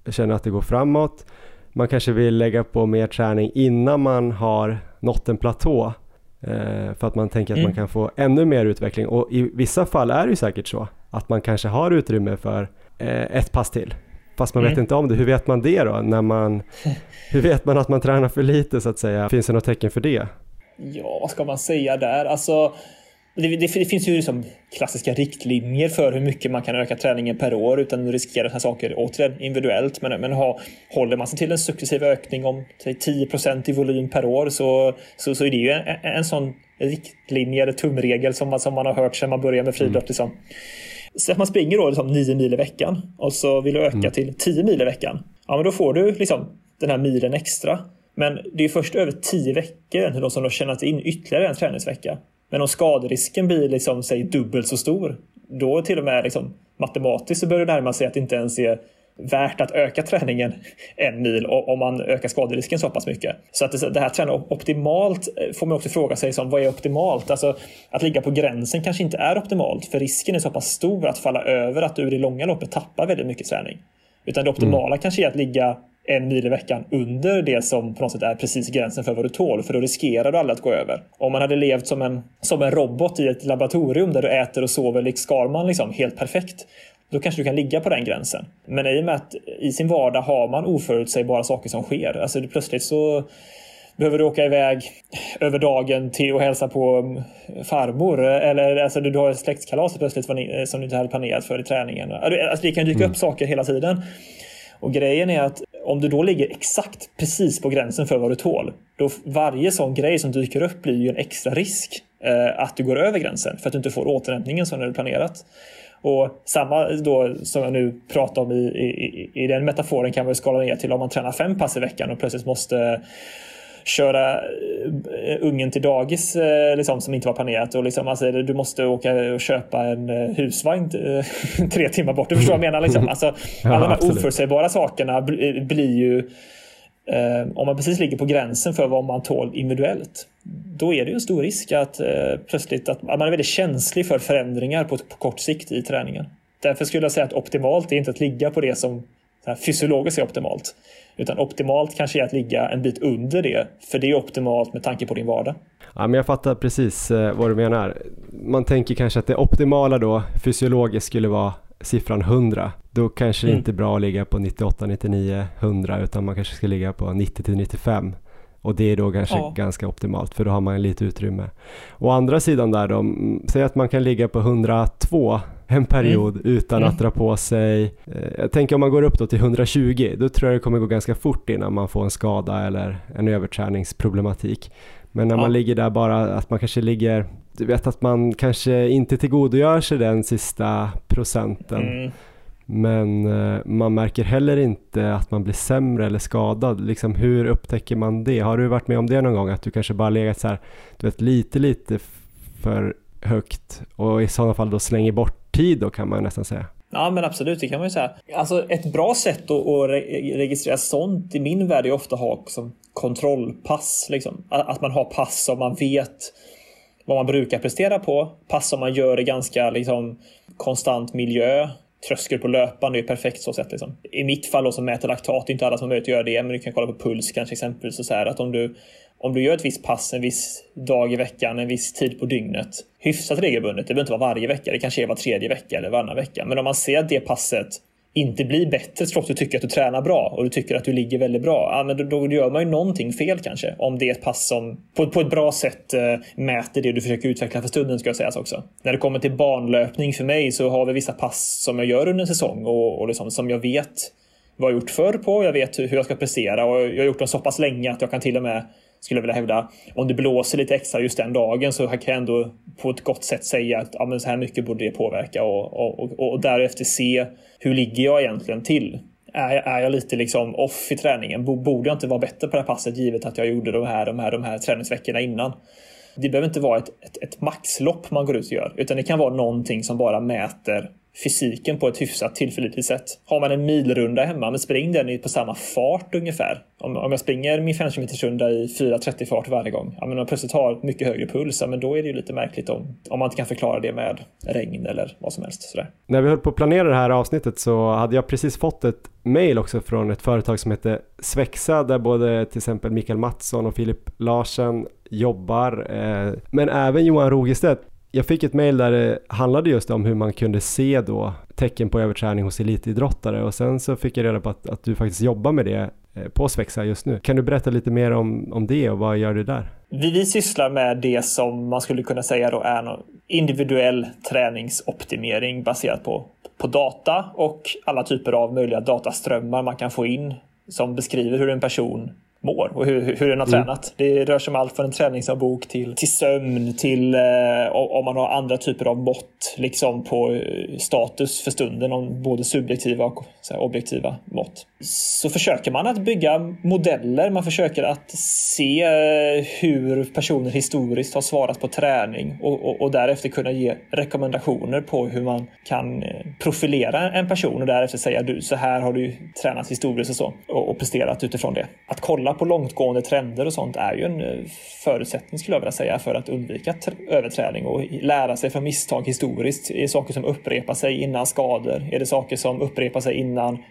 känner att det går framåt. Man kanske vill lägga på mer träning innan man har nått en platå eh, för att man tänker att mm. man kan få ännu mer utveckling och i vissa fall är det ju säkert så att man kanske har utrymme för eh, ett pass till. Fast man mm. vet inte om det. Hur vet man det då? När man, hur vet man att man tränar för lite så att säga? Finns det något tecken för det? Ja, vad ska man säga där? Alltså, det, det, det, finns ju liksom klassiska riktlinjer för hur mycket man kan öka träningen per år utan att riskera sådana saker återigen individuellt. Men, men ha, håller man sig till en successiv ökning om säg, 10% i volym per år så, så, så är det ju en, en sån riktlinje eller tumregel som man, som man har hört sedan man började med friidrott. Mm. Liksom. Så att man springer då liksom 9 mil i veckan och så vill du öka mm. till 10 mil i veckan. Ja, men då får du liksom den här milen extra. Men det är först över tio veckor som de har tjänat in ytterligare en träningsvecka. Men om skaderisken blir liksom, säg, dubbelt så stor, då till och med liksom, matematiskt så börjar det närma sig att det inte ens är värt att öka träningen en mil om man ökar skaderisken så pass mycket. Så att det här träna optimalt eh, får man också fråga sig som vad är optimalt? Alltså att ligga på gränsen kanske inte är optimalt för risken är så pass stor att falla över att du i det långa loppet tappar väldigt mycket träning. Utan det optimala mm. kanske är att ligga en mil i veckan under det som på något sätt är precis gränsen för vad du tål. För då riskerar du aldrig att gå över. Om man hade levt som en, som en robot i ett laboratorium där du äter och sover lik Skalman liksom, helt perfekt. Då kanske du kan ligga på den gränsen. Men i och med att i sin vardag har man oförutsägbara saker som sker. Alltså plötsligt så behöver du åka iväg över dagen till och hälsa på mm, farmor. Eller alltså, du har ett släktkalas plötsligt som du inte hade planerat för i träningen. Alltså, det kan dyka mm. upp saker hela tiden. Och grejen är att om du då ligger exakt precis på gränsen för vad du tål, då varje sån grej som dyker upp blir ju en extra risk eh, att du går över gränsen för att du inte får återhämtningen som du planerat. Och samma då som jag nu pratar om i, i, i den metaforen kan man skala ner till om man tränar fem pass i veckan och plötsligt måste köra eh, ungen till dagis eh, liksom, som inte var planerat. Och liksom, alltså, du måste åka och köpa en eh, husvagn tre timmar bort. Du förstår vad jag menar? Liksom. Alltså, alla de här oförutsägbara sakerna blir ju om man precis ligger på gränsen för vad man tål individuellt, då är det en stor risk att plötsligt att man är väldigt känslig för förändringar på, på kort sikt i träningen. Därför skulle jag säga att optimalt är inte att ligga på det som fysiologiskt är optimalt. Utan optimalt kanske är att ligga en bit under det, för det är optimalt med tanke på din vardag. Ja, men jag fattar precis eh, vad du menar. Man tänker kanske att det optimala då fysiologiskt skulle vara siffran 100. Då kanske det mm. inte är bra att ligga på 98, 99, 100 utan man kanske ska ligga på 90 till 95. Och det är då kanske ja. ganska optimalt för då har man lite utrymme. Å andra sidan där då, säg att man kan ligga på 102 en period mm. utan mm. att dra på sig, eh, jag tänker om man går upp då till 120, då tror jag det kommer gå ganska fort innan man får en skada eller en överträningsproblematik. Men när ja. man ligger där bara, att man kanske ligger, du vet att man kanske inte tillgodogör sig den sista procenten. Mm. Men eh, man märker heller inte att man blir sämre eller skadad. Liksom, hur upptäcker man det? Har du varit med om det någon gång? Att du kanske bara legat så här, du vet, lite, lite för högt och i sådana fall då slänger bort tid då kan man nästan säga. Ja men absolut, det kan man ju säga. Alltså ett bra sätt att, att registrera sånt i min värld är ofta att ha som kontrollpass. Liksom. Att man har pass som man vet vad man brukar prestera på. Pass som man gör i ganska liksom, konstant miljö. tröskel på löpande är perfekt så sätt. Liksom. I mitt fall då, som mäter laktat, det är inte alla som har möjlighet att göra det, men du kan kolla på puls kanske exempelvis. Så här, att om du, om du gör ett visst pass en viss dag i veckan, en viss tid på dygnet, hyfsat regelbundet, det behöver inte vara varje vecka, det kanske är var tredje vecka eller varannan vecka. Men om man ser att det passet inte blir bättre trots att du tycker att du tränar bra och du tycker att du ligger väldigt bra, ja, men då, då gör man ju någonting fel kanske. Om det är ett pass som på, på ett bra sätt äh, mäter det du försöker utveckla för stunden ska jag säga också. När det kommer till banlöpning för mig så har vi vissa pass som jag gör under en säsong och, och liksom, som jag vet vad jag gjort förr på. Jag vet hur jag ska prestera och jag har gjort dem så pass länge att jag kan till och med skulle jag vilja hävda. Om det blåser lite extra just den dagen så kan jag ändå på ett gott sätt säga att ja, men så här mycket borde det påverka och, och, och, och därefter se hur ligger jag egentligen till? Är, är jag lite liksom off i träningen? Borde jag inte vara bättre på det här passet givet att jag gjorde de här, de här, de här träningsveckorna innan? Det behöver inte vara ett, ett, ett maxlopp man går ut och gör, utan det kan vara någonting som bara mäter fysiken på ett hyfsat tillförlitligt sätt. Har man en milrunda hemma, men spring den på samma fart ungefär. Om, om jag springer min 5 km runda i 4.30 fart varje gång, ja, men om jag plötsligt har mycket högre puls, ja, men då är det ju lite märkligt om, om man inte kan förklara det med regn eller vad som helst. Sådär. När vi höll på att planera det här avsnittet så hade jag precis fått ett mejl också från ett företag som heter Svexa där både till exempel Mikael Mattsson och Filip Larsen jobbar, eh, men även Johan Rogestedt jag fick ett mail där det handlade just om hur man kunde se då tecken på överträning hos elitidrottare och sen så fick jag reda på att, att du faktiskt jobbar med det eh, på Svexa just nu. Kan du berätta lite mer om, om det och vad gör du där? Vi, vi sysslar med det som man skulle kunna säga då är någon individuell träningsoptimering baserat på, på data och alla typer av möjliga dataströmmar man kan få in som beskriver hur en person mår och hur, hur den har mm. tränat. Det rör sig om allt från en träningsavbok till, till sömn till eh, om man har andra typer av mått liksom på eh, status för stunden, om både subjektiva och här, objektiva mått. Så försöker man att bygga modeller, man försöker att se eh, hur personer historiskt har svarat på träning och, och, och därefter kunna ge rekommendationer på hur man kan eh, profilera en person och därefter säga du, så här har du tränat historiskt och så och, och presterat utifrån det. Att kolla på långtgående trender och sånt är ju en eh, förutsättning skulle jag vilja säga för att undvika överträning och lära sig från misstag historiskt. Är det saker som upprepar sig innan skador? Är det saker som upprepar sig innan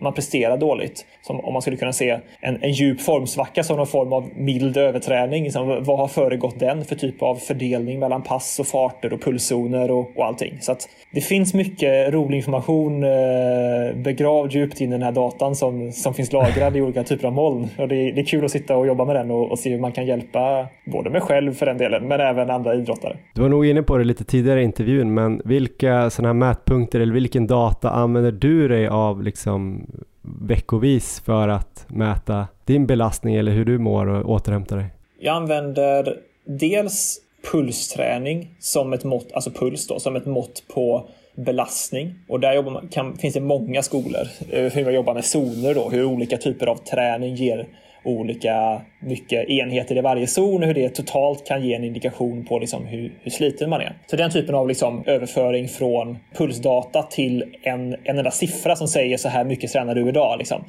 man presterar dåligt? Som om man skulle kunna se en, en djup formsvacka som någon form av mild överträning. Liksom, vad har föregått den för typ av fördelning mellan pass och farter och pulszoner och, och allting? Så att det finns mycket rolig information eh, begravd djupt in i den här datan som, som finns lagrad i olika typer av moln. Och det, det är kul att sitta och jobba med den och, och, se hur man kan hjälpa både mig själv för den delen, men även andra idrottare. Du var nog inne på det lite tidigare i intervjun, men vilka sådana här mätpunkter eller vilken data använder du dig av liksom veckovis för att mäta din belastning eller hur du mår och återhämta dig? Jag använder dels pulsträning som ett mått, alltså puls då, som ett mått på belastning. Och där jobbar man, kan, finns det många skolor eh, hur man jobbar med zoner då, hur olika typer av träning ger olika mycket enheter i varje zon och hur det totalt kan ge en indikation på liksom hur, hur sliten man är. Så den typen av liksom överföring från pulsdata till en, en enda siffra som säger så här mycket tränar du idag. Liksom.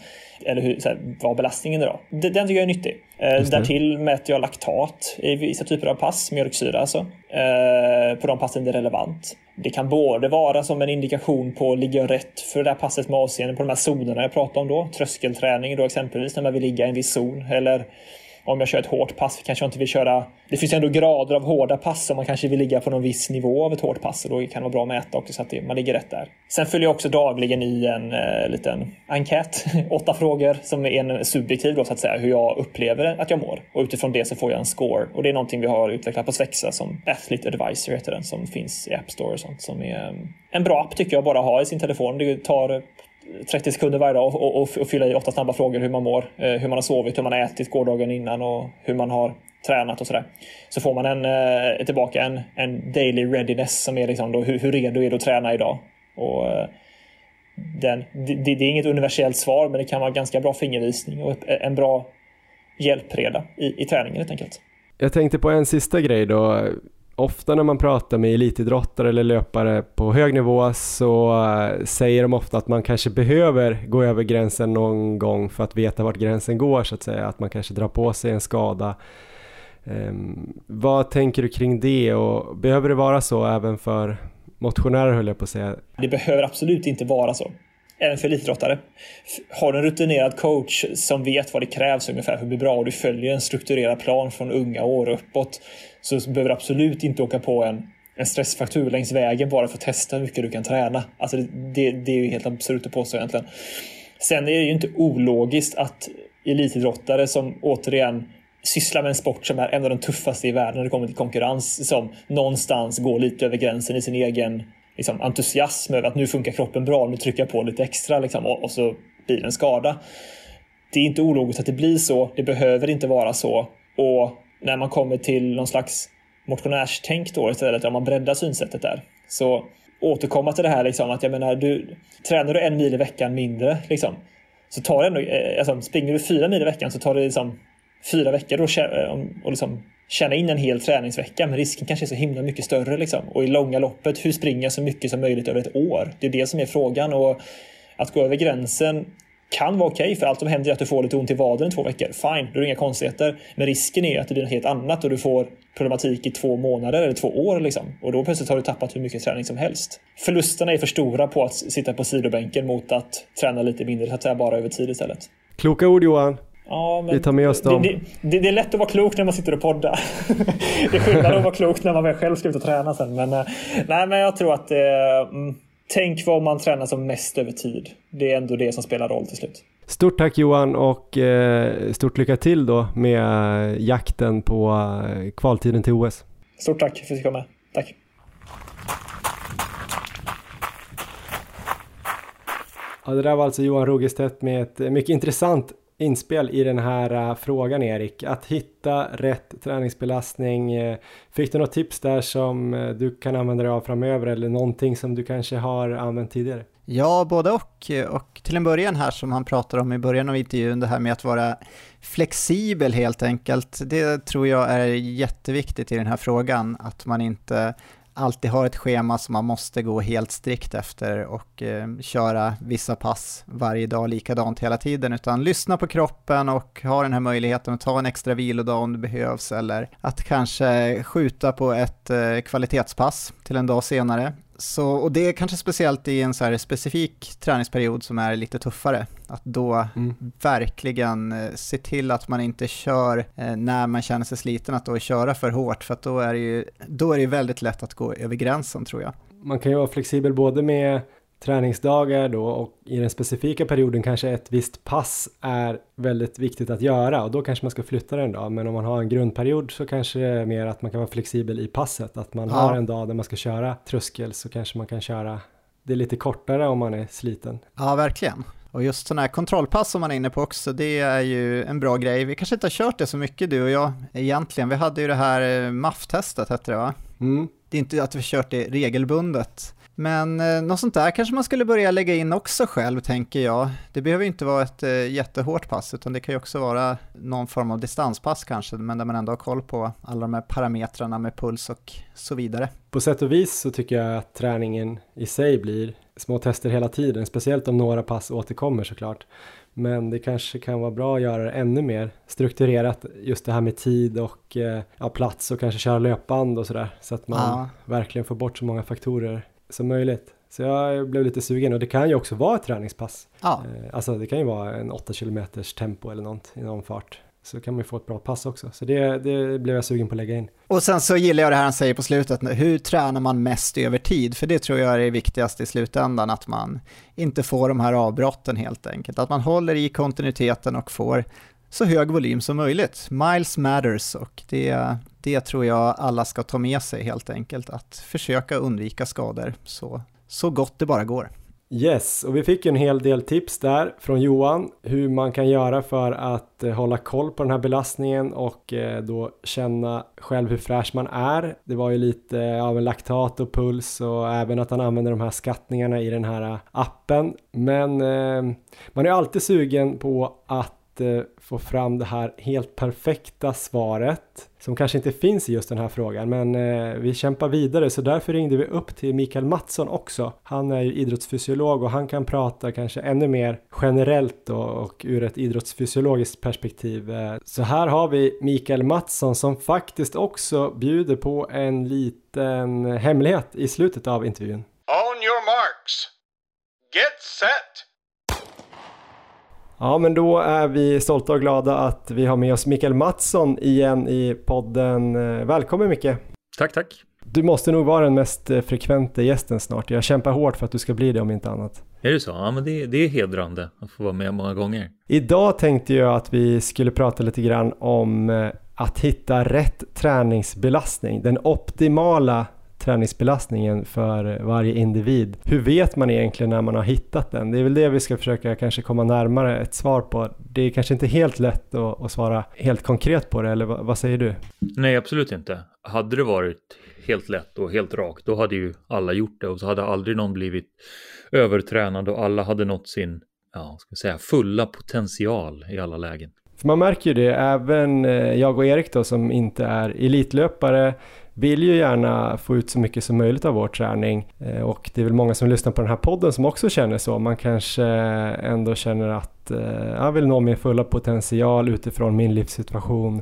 Eller hur, så här, vad belastningen idag. Den tycker jag är nyttig. Eh, därtill mäter jag laktat i vissa typer av pass, mjölksyra alltså. Eh, på de passen det är relevant. Det kan både vara som en indikation på ligger jag rätt för det där passet med avseende på de här zonerna jag pratade om då. Tröskelträning då exempelvis när man vill ligga i en viss zon. Eller om jag kör ett hårt pass kanske jag inte vill köra... Det finns ändå grader av hårda pass som man kanske vill ligga på någon viss nivå av ett hårt pass och då kan det vara bra att mäta också så att det, man ligger rätt där. Sen följer jag också dagligen i en eh, liten enkät, åtta frågor som är en subjektiv då så att säga, hur jag upplever att jag mår. Och utifrån det så får jag en score och det är någonting vi har utvecklat på Svexa som Athlete Advisor heter den som finns i App Store och sånt som är eh, en bra app tycker jag bara att ha i sin telefon. Det tar 30 sekunder varje dag och, och, och, fylla i åtta snabba frågor hur man mår, eh, hur man har sovit, hur man har ätit gårdagen innan och hur man har tränat och sådär. Så får man en, eh, tillbaka en, en daily readiness som är liksom då hur, hur redo är du att träna idag? Och, eh, den, det, det, är inget universellt svar men det kan vara ganska bra fingervisning och en bra hjälpreda i, i träningen helt enkelt. Jag tänkte på en sista grej då ofta när man pratar med elitidrottare eller löpare på hög nivå så eh, säger de ofta att man kanske behöver gå över gränsen någon gång för att veta vart gränsen går så att säga, att man kanske drar på sig en skada. Um, vad tänker du kring det och behöver det vara så även för motionärer höll jag på att säga. Det behöver absolut inte vara så. Även för elitidrottare. Har du en rutinerad coach som vet vad det krävs ungefär för att bli bra och du följer en strukturerad plan från unga år uppåt så behöver du absolut inte åka på en, en stressfraktur längs vägen bara för att testa hur mycket du kan träna. Alltså det, det, det är ju helt absurt att påstå egentligen. Sen är det ju inte ologiskt att elitidrottare som återigen sysslar med en sport som är en av de tuffaste i världen när det kommer till konkurrens som någonstans går lite över gränsen i sin egen liksom, entusiasm över att nu funkar kroppen bra, nu trycker jag på lite extra liksom, och, och så blir det en skada. Det är inte ologiskt att det blir så, det behöver inte vara så. Och när man kommer till någon slags motionärstänk då istället, om man breddar synsättet där, så återkomma till det här liksom, att jag menar, du, tränar du en mil i veckan mindre, liksom, så tar det ändå, eh, alltså, springer du fyra mil i veckan så tar det liksom fyra veckor då, eh, och liksom tjäna in en hel träningsvecka, men risken kanske är så himla mycket större. Liksom. Och i långa loppet, hur springer jag så mycket som möjligt över ett år? Det är det som är frågan. Och att gå över gränsen kan vara okej, okay, för allt som händer är att du får lite ont i vaden i två veckor. Fine, då är det inga konstigheter. Men risken är att det blir något helt annat och du får problematik i två månader eller två år. Liksom. Och då plötsligt har du tappat hur mycket träning som helst. Förlusterna är för stora på att sitta på sidobänken mot att träna lite mindre, så att säga bara över tid istället. Kloka ord Johan. Ja, vi tar med oss dem. Det, det, det, är lätt att vara klok när man sitter och poddar. det är skillnad att vara klok när man väl själv ska ut och träna sen. Men, eh, nej, men jag tror att eh, tänk vad man tränar som mest över tid. Det är ändå det som spelar roll till slut. Stort tack Johan och eh, stort lycka till då med jakten på eh, kvaltiden till OS. Stort tack för att du fick med. Tack. Ja, det där var alltså Johan Rogestedt med ett mycket intressant inspel i den här eh, frågan Erik. Att hitta rätt träningsbelastning. Eh, fick du något tips där som eh, du kan använda dig av framöver eller någonting som du kanske har använt tidigare? Ja, både och. Och till en början här som han pratar om i början av intervjun, det här med att vara flexibel helt enkelt. Det tror jag är jätteviktigt i den här frågan, att man inte alltid har ett schema som man måste gå helt strikt efter och eh, köra vissa pass varje dag likadant hela tiden, utan lyssna på kroppen och ha den här möjligheten att ta en extra vilodag om det behövs, eller att kanske skjuta på ett eh, kvalitetspass till en dag senare. Så, och det är kanske speciellt i en så här specifik träningsperiod som är lite tuffare, att då mm. verkligen eh, se till att man inte kör eh, när man känner sig sliten, att då köra för hårt, för då är det ju då är det väldigt lätt att gå över gränsen tror jag. Man kan ju vara flexibel både med träningsdagar då och i den specifika perioden kanske ett visst pass är väldigt viktigt att göra och då kanske man ska flytta den dag. Men om man har en grundperiod så kanske det är mer att man kan vara flexibel i passet. Att man ja. har en dag där man ska köra tröskel så kanske man kan köra det lite kortare om man är sliten. Ja, verkligen. Och just sådana här kontrollpass som man är inne på också, det är ju en bra grej. Vi kanske inte har kört det så mycket du och jag egentligen. Vi hade ju det här eh, MAF-testet hette det va? Mm. Det är inte att vi kört det regelbundet. Men eh, något sånt där kanske man skulle börja lägga in också själv, tänker jag. Det behöver inte vara ett eh, jättehårt pass, utan det kan ju också vara någon form av distanspass kanske, men där man ändå har koll på alla de här parametrarna med puls och så vidare. På sätt och vis så tycker jag att träningen i sig blir små tester hela tiden, speciellt om några pass återkommer såklart. Men det kanske kan vara bra att göra det ännu mer strukturerat, just det här med tid och eh, ja, plats och kanske köra löpband och sådär, så att man ja. verkligen får bort så många faktorer som möjligt. Så jag blev lite sugen och det kan ju också vara ett träningspass. Ja. Eh, alltså det kan ju vara en 8 km tempo eller något i någon fart. Så kan man ju få ett bra pass också. Så det, det blev jag sugen på att lägga in. Och sen så gillar jag det här han säger på slutet, hur tränar man mest över tid? För det tror jag är det viktigaste i slutändan, att man inte får de här avbrotten helt enkelt. Att man håller i kontinuiteten och får så hög volym som möjligt. Miles matters och det, det tror jag alla ska ta med sig helt enkelt, att försöka undvika skador så, så gott det bara går. Yes, och vi fick ju en hel del tips där från Johan hur man kan göra för att eh, hålla koll på den här belastningen och eh, då känna själv hur fräsch man är. Det var ju lite eh, av en laktat och puls och även att han använder de här skattningarna i den här appen. Men man är alltid sugen på att att eh, få fram det här helt perfekta svaret som kanske inte finns i just den här frågan men eh, vi kämpar vidare så därför ringde vi upp till Mikael Mattsson också. Han är ju idrottsfysiolog och han kan prata kanske ännu mer generellt och, och ur ett idrottsfysiologiskt perspektiv. Eh, så här har vi Mikael Mattsson som faktiskt också bjuder på en liten hemlighet i slutet av intervjun. On your marks. Get set. Ja, men då är vi stolta och glada att vi har med oss Mikael Mattsson igen i podden. Eh, välkommen Micke! Tack, tack! Du måste nog vara den mest eh, frekventa gästen snart. Jag kämpar hårt för att du ska bli det om inte annat. Är det så? Ja, men det, det är hedrande att få vara med många gånger. Idag tänkte jag att vi skulle prata lite grann om eh, att hitta rätt träningsbelastning, den optimala träningsbelastningen för varje individ. Hur vet man egentligen när man har hittat den? Det är väl det vi ska försöka kanske komma närmare ett svar på. Det är kanske inte helt lätt att, att svara helt konkret på det, eller vad, vad säger du? Nej, absolut inte. Hade det varit helt lätt och helt rakt, då hade ju alla gjort det och så hade aldrig någon blivit övertränad och alla hade nått sin, ja, ska säga, fulla potential i alla lägen. För man märker ju det, även eh, jag och Erik då som inte är elitlöpare vill ju gärna få ut så mycket som möjligt av vår träning eh, och det är väl många som lyssnar på den här podden som också känner så. Man kanske ändå känner att eh, jag vill nå min fulla potential utifrån min livssituation.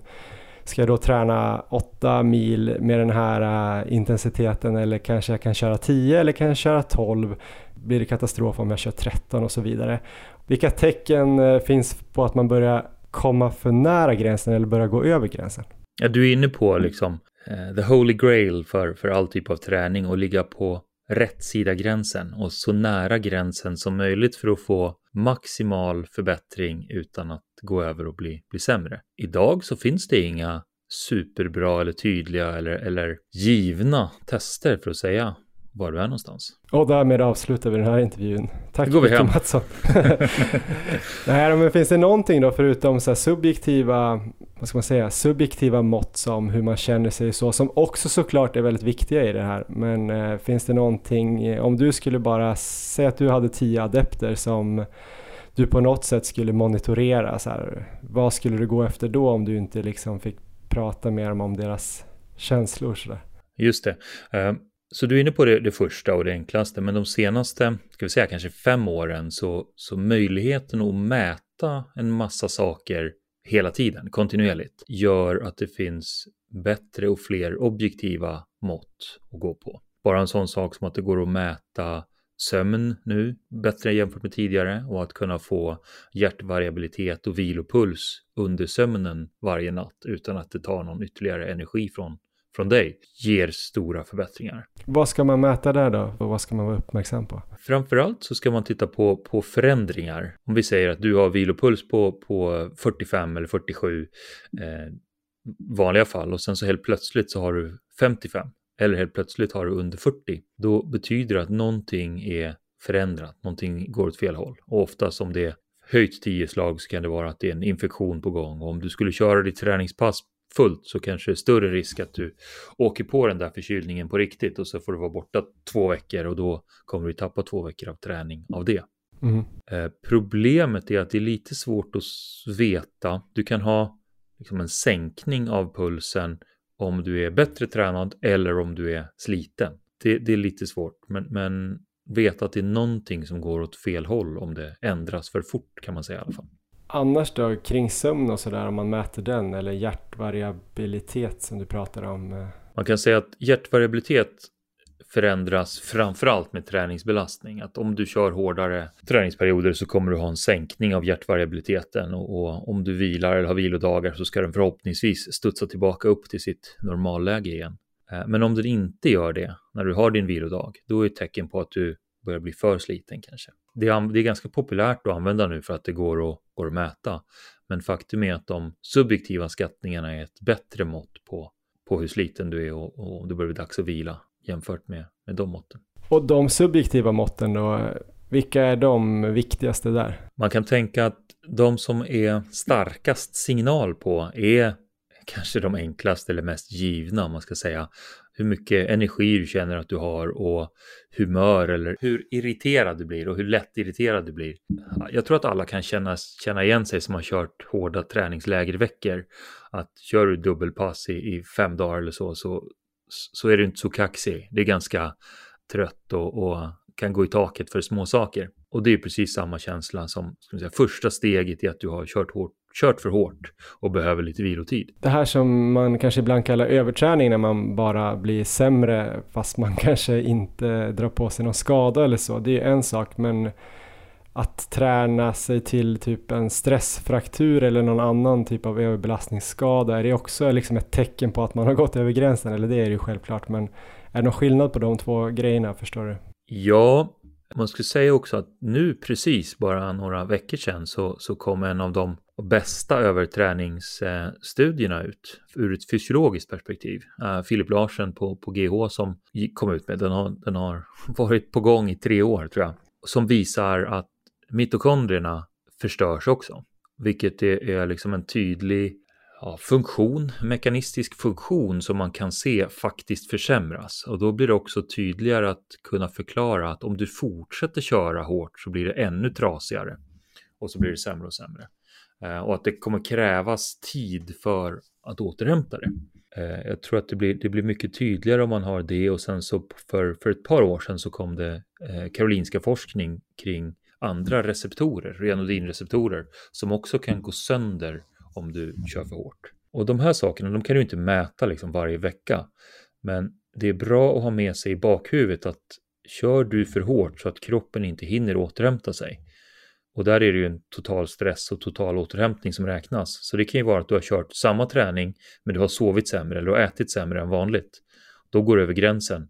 Ska jag då träna 8 mil med den här eh, intensiteten eller kanske jag kan köra 10 eller kan jag köra 12? Blir det katastrof om jag kör 13 och så vidare? Vilka tecken finns på att man börjar komma för nära gränsen eller börjar gå över gränsen? Ja, du är inne på liksom Eh, the holy grail för, för all typ av träning och ligga på rätt sida gränsen och så nära gränsen som möjligt för att få maximal förbättring utan att gå över och bli, bli sämre. Idag så finns det inga superbra eller tydliga eller, eller givna tester för att säga var du är någonstans. Och därmed avslutar vi den här intervjun. Tack går vi hem. Mattsson. Nej, men finns det någonting då förutom så subjektiva, vad ska man säga, subjektiva mått som hur man känner sig så, som också såklart är väldigt viktiga i det här. Men eh, finns det någonting, eh, om du skulle bara säga att du hade tio adepter som du på något sätt skulle monitorera, så här, vad skulle du gå efter då om du inte liksom fick prata med dem om deras känslor? Så där? Just det. Uh så du är inne på det, det, första och det enklaste, men de senaste, ska vi säga kanske fem åren, så, så möjligheten att mäta en massa saker hela tiden, kontinuerligt, gör att det finns bättre och fler objektiva mått att gå på. Bara en sån sak som att det går att mäta sömn nu bättre jämfört med tidigare och att kunna få hjärtvariabilitet och vilopuls under sömnen varje natt utan att det tar någon ytterligare energi från från dig ger stora förbättringar. Vad ska man mäta där då? Och vad ska man vara uppmärksam på? Framförallt så ska man titta på, på förändringar. Om vi säger att du har vilopuls på, på 45 eller 47 eh, vanliga fall och sen så helt plötsligt så har du 55 eller helt plötsligt har du under 40. Då betyder det att någonting är förändrat, någonting går åt fel håll. Och ofta som det är höjt 10 slag så kan det vara att det är en infektion på gång. Och om du skulle köra ditt träningspass fullt så kanske det är större risk att du åker på den där förkylningen på riktigt och så får du vara borta två veckor och då kommer du tappa två veckor av träning av det. Mm. Eh, problemet är att det är lite svårt att veta. Du kan ha liksom en sänkning av pulsen om du är bättre tränad eller om du är sliten. Det, det är lite svårt, men, men veta att det är någonting som går åt fel håll om det ändras för fort kan man säga i alla fall. Annars då kring sömn och sådär om man mäter den eller hjärtvariabilitet som du pratar om? Eh? Man kan säga att hjärtvariabilitet förändras framförallt med träningsbelastning. Att om du kör hårdare träningsperioder så kommer du ha en sänkning av hjärtvariabiliteten och, och om du vilar eller har vilodagar så ska den förhoppningsvis studsa tillbaka upp till sitt normalläge igen. Eh, men om den inte gör det när du har din vilodag, då är det ett tecken på att du börjar bli för sliten kanske. Det är, det är ganska populärt att använda nu för att det går att, går att mäta. Men faktum är att de subjektiva skattningarna är ett bättre mått på, på hur sliten du är och, och det börjar bli dags att vila jämfört med, med de måtten. Och de subjektiva måtten då, vilka är de viktigaste där? Man kan tänka att de som är starkast signal på är kanske de enklaste eller mest givna om man ska säga hur mycket energi du känner att du har och humör eller hur irriterad du blir och hur lätt irriterad du blir. Jag tror att alla kan känna, känna igen sig som har kört hårda träningslägerveckor. Att kör du dubbelpass i, i fem dagar eller så, så, så är du inte så kaxig. Det är ganska trött och, och kan gå i taket för små saker. Och det är precis samma känsla som säga, första steget i att du har kört hårt kört för hårt och behöver lite vilotid. Det här som man kanske ibland kallar överträning när man bara blir sämre fast man kanske inte drar på sig någon skada eller så. Det är en sak men att träna sig till typ en stressfraktur eller någon annan typ av överbelastningsskada är det också liksom ett tecken på att man har gått över gränsen eller det är det ju självklart men är det någon skillnad på de två grejerna förstår du? Ja, man skulle säga också att nu precis bara några veckor sedan så, så kom en av de bästa överträningsstudierna ut ur ett fysiologiskt perspektiv. Eh, Filip Larsen på, på GH som kom ut med, den har, den har varit på gång i tre år tror jag, som visar att mitokondrierna förstörs också, vilket är, är liksom en tydlig ja, funktion, mekanistisk funktion som man kan se faktiskt försämras. Och då blir det också tydligare att kunna förklara att om du fortsätter köra hårt så blir det ännu trasigare och så blir det sämre och sämre. Eh, och att det kommer krävas tid för att återhämta det. Eh, jag tror att det blir, det blir mycket tydligare om man har det och sen så för, för ett par år sedan så kom det eh, Karolinska forskning kring andra receptorer, renodinreceptorer, som också kan gå sönder om du kör för hårt. Och de här sakerna, de kan du inte mäta liksom varje vecka. Men det är bra att ha med sig i bakhuvudet att kör du för hårt så att kroppen inte hinner återhämta sig. Och där är det ju en total stress och total återhämtning som räknas. Så det kan ju vara att du har kört samma träning men du har sovit sämre eller du har ätit sämre än vanligt. Då går du över gränsen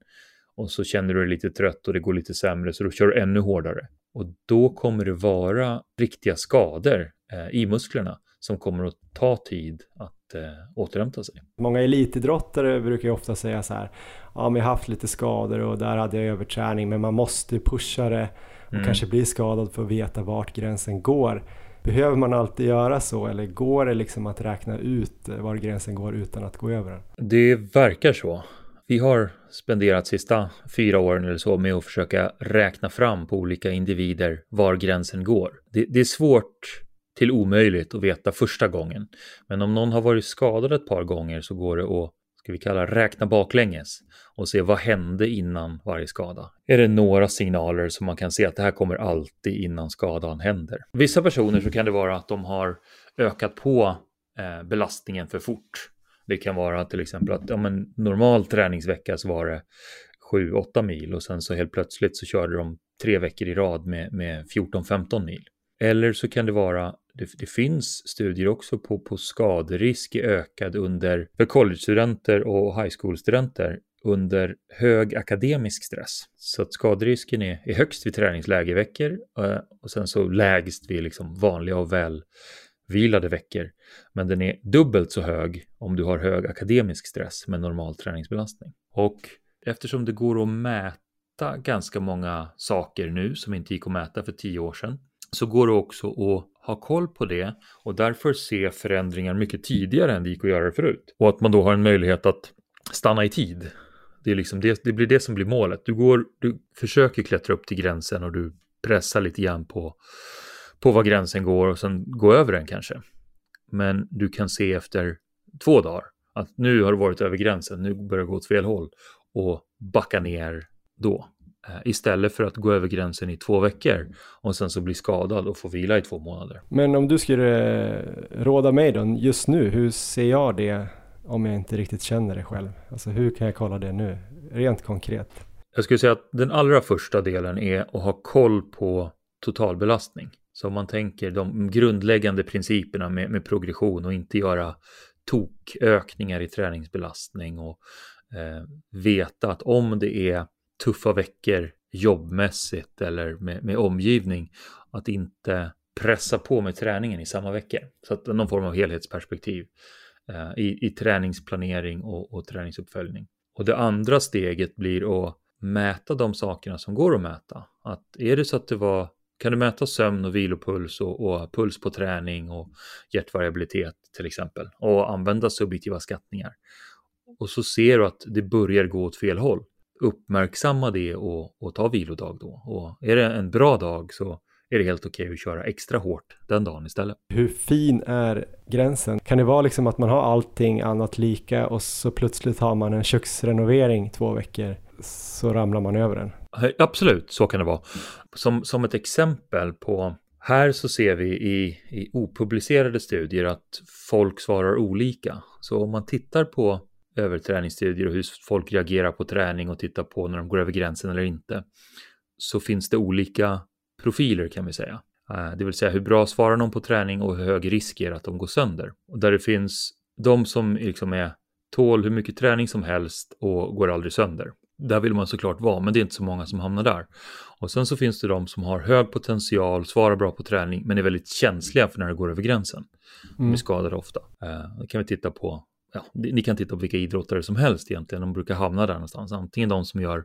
och så känner du dig lite trött och det går lite sämre så då kör du ännu hårdare. Och då kommer det vara riktiga skador eh, i musklerna som kommer att ta tid att eh, återhämta sig. Många elitidrottare brukar ju ofta säga så här, ja men jag har haft lite skador och där hade jag överträning men man måste pusha det och mm. kanske bli skadad för att veta vart gränsen går. Behöver man alltid göra så eller går det liksom att räkna ut var gränsen går utan att gå över den? Det verkar så. Vi har spenderat sista fyra åren eller så med att försöka räkna fram på olika individer var gränsen går. Det, det är svårt till omöjligt att veta första gången. Men om någon har varit skadad ett par gånger så går det att ska vi kalla räkna baklänges och se vad hände innan varje skada. Är det några signaler som man kan se att det här kommer alltid innan skadan händer? Vissa personer så kan det vara att de har ökat på eh, belastningen för fort. Det kan vara till exempel att om en normal träningsvecka så var det 7-8 mil och sen så helt plötsligt så körde de tre veckor i rad med, med 14-15 mil. Eller så kan det vara, det, det, finns studier också på, på skaderisk ökad under, för collegestudenter och high school-studenter under hög akademisk stress. Så att skaderisken är, är högst vid träningslägerveckor eh, och sen så lägst vid liksom vanliga och välvilade veckor. Men den är dubbelt så hög om du har hög akademisk stress med normal träningsbelastning. Och eftersom det går att mäta ganska många saker nu som inte gick att mäta för tio år sedan så går det också att ha koll på det och därför se förändringar mycket tidigare än det gick att göra det förut. Och att man då har en möjlighet att stanna i tid. Det, är liksom det, det blir det som blir målet. Du, går, du försöker klättra upp till gränsen och du pressar lite grann på, på var gränsen går och sen gå över den kanske. Men du kan se efter två dagar att nu har du varit över gränsen, nu börjar det gå åt fel håll och backa ner då. Eh, istället för att gå över gränsen i två veckor och sen så bli skadad och få vila i två månader. Men om du skulle råda mig då, just nu, hur ser jag det om jag inte riktigt känner det själv? Alltså hur kan jag kolla det nu, rent konkret? Jag skulle säga att den allra första delen är att ha koll på totalbelastning. Så om man tänker de grundläggande principerna med, med progression och inte göra tokökningar i träningsbelastning och eh, veta att om det är tuffa veckor jobbmässigt eller med, med omgivning att inte pressa på med träningen i samma vecka. Så att någon form av helhetsperspektiv eh, i, i träningsplanering och, och träningsuppföljning. Och det andra steget blir att mäta de sakerna som går att mäta. Att är det så att det var, kan du mäta sömn och vilopuls och, och puls på träning och hjärtvariabilitet till exempel och använda subjektiva skattningar och så ser du att det börjar gå åt fel håll. Uppmärksamma det och, och ta vilodag då. Och är det en bra dag så är det helt okej okay att köra extra hårt den dagen istället. Hur fin är gränsen? Kan det vara liksom att man har allting annat lika och så plötsligt har man en köksrenovering två veckor så ramlar man över den? Absolut, så kan det vara. Som, som ett exempel på här så ser vi i, i opublicerade studier att folk svarar olika. Så om man tittar på överträningsstudier och hur folk reagerar på träning och tittar på när de går över gränsen eller inte så finns det olika profiler kan vi säga. Eh, det vill säga hur bra svarar någon på träning och hur hög risk är det att de går sönder. Och där det finns de som liksom är tål hur mycket träning som helst och går aldrig sönder. Där vill man såklart vara, men det är inte så många som hamnar där. Och sen så finns det de som har hög potential, svarar bra på träning, men är väldigt känsliga för när det går över gränsen. De mm. är skadade ofta. Eh, det kan vi titta på, ja, ni kan titta på vilka idrottare som helst egentligen, de brukar hamna där någonstans. Antingen de som gör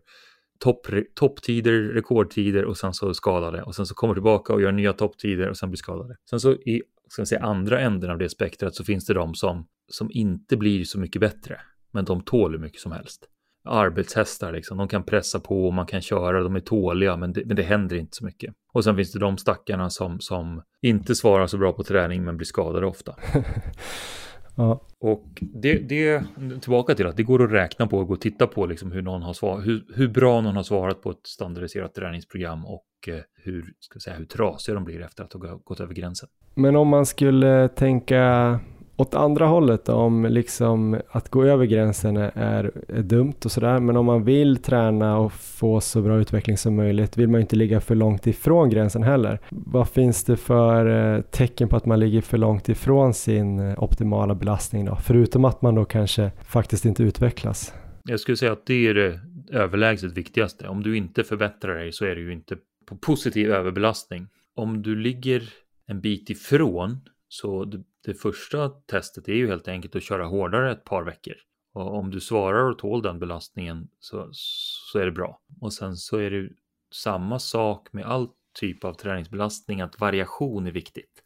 topptider, topptider, rekordtider och sen så skadade och sen så kommer tillbaka och gör nya topptider och sen blir skadade. Sen så i ska säga, andra änden av det spektrat så finns det de som, som inte blir så mycket bättre, men de tål hur mycket som helst. Arbetshästar liksom, de kan pressa på och man kan köra, de är tåliga, men det, men det händer inte så mycket. Och sen finns det de stackarna som, som inte svarar så bra på träning men blir skadade ofta. Ja. Och det, det, tillbaka till att det går att räkna på och gå och titta på liksom hur, någon har svar, hur, hur bra någon har svarat på ett standardiserat träningsprogram och eh, hur, ska säga, hur trasiga de blir efter att ha gått över gränsen. Men om man skulle tänka åt andra hållet då, om liksom att gå över gränsen är, är dumt och sådär, men om man vill träna och få så bra utveckling som möjligt vill man ju inte ligga för långt ifrån gränsen heller. Vad finns det för eh, tecken på att man ligger för långt ifrån sin eh, optimala belastning då? Förutom att man då kanske faktiskt inte utvecklas. Jag skulle säga att det är det överlägset viktigaste. Om du inte förbättrar dig så är det ju inte på positiv överbelastning. Om du ligger en bit ifrån så det, första testet är ju helt enkelt att köra hårdare ett par veckor. Och om du svarar och tål den belastningen så, så är det bra. Och sen så är det samma sak med all typ av träningsbelastning, att variation är viktigt.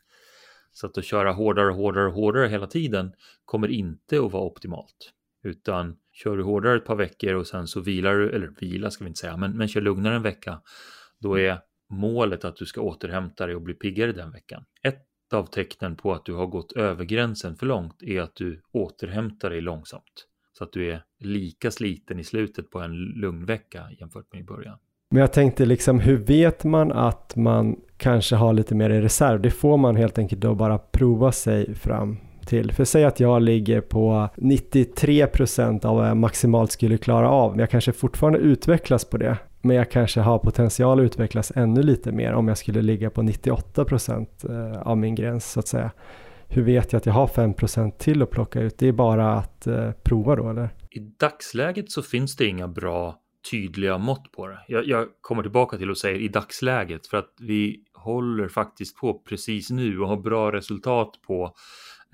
Så att att köra hårdare och hårdare och hårdare hela tiden kommer inte att vara optimalt. Utan kör du hårdare ett par veckor och sen så vilar du, eller vila ska vi inte säga, men, men kör lugnare en vecka. Då är målet att du ska återhämta dig och bli piggare den veckan. Ett av tecknen på att du har gått över gränsen för långt är att du återhämtar dig långsamt. Så att du är lika sliten i slutet på en lugn vecka jämfört med i början. Men jag tänkte liksom, hur vet man att man kanske har lite mer i reserv? Det får man helt enkelt då bara prova sig fram till. För säg att jag ligger på 93% av vad jag maximalt skulle klara av, men jag kanske fortfarande utvecklas på det men jag kanske har potential att utvecklas ännu lite mer om jag skulle ligga på 98 procent eh, av min gräns så att säga. Hur vet jag att jag har 5 procent till att plocka ut? Det är bara att eh, prova då eller? I dagsläget så finns det inga bra tydliga mått på det. Jag, jag kommer tillbaka till och säger i dagsläget för att vi håller faktiskt på precis nu och har bra resultat på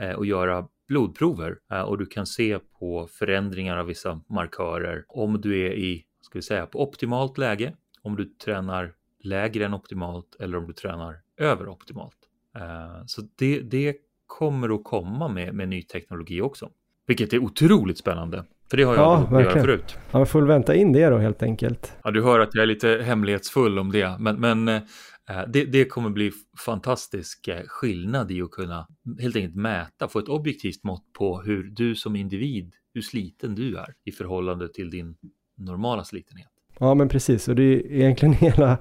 eh, att göra blodprover eh, och du kan se på förändringar av vissa markörer om du är i ska vi säga, på optimalt läge om du tränar lägre än optimalt eller om du tränar över optimalt. Uh, så det, det kommer att komma med, med ny teknologi också, vilket är otroligt spännande. För det har jag ja, aldrig göra förut. Ja, man får väl vänta in det då helt enkelt. Ja, du hör att jag är lite hemlighetsfull om det, men, men uh, det, det, kommer bli fantastisk uh, skillnad i att kunna helt enkelt mäta, få ett objektivt mått på hur du som individ, hur sliten du är i förhållande till din normala slitenhet. Ja men precis och det är egentligen hela,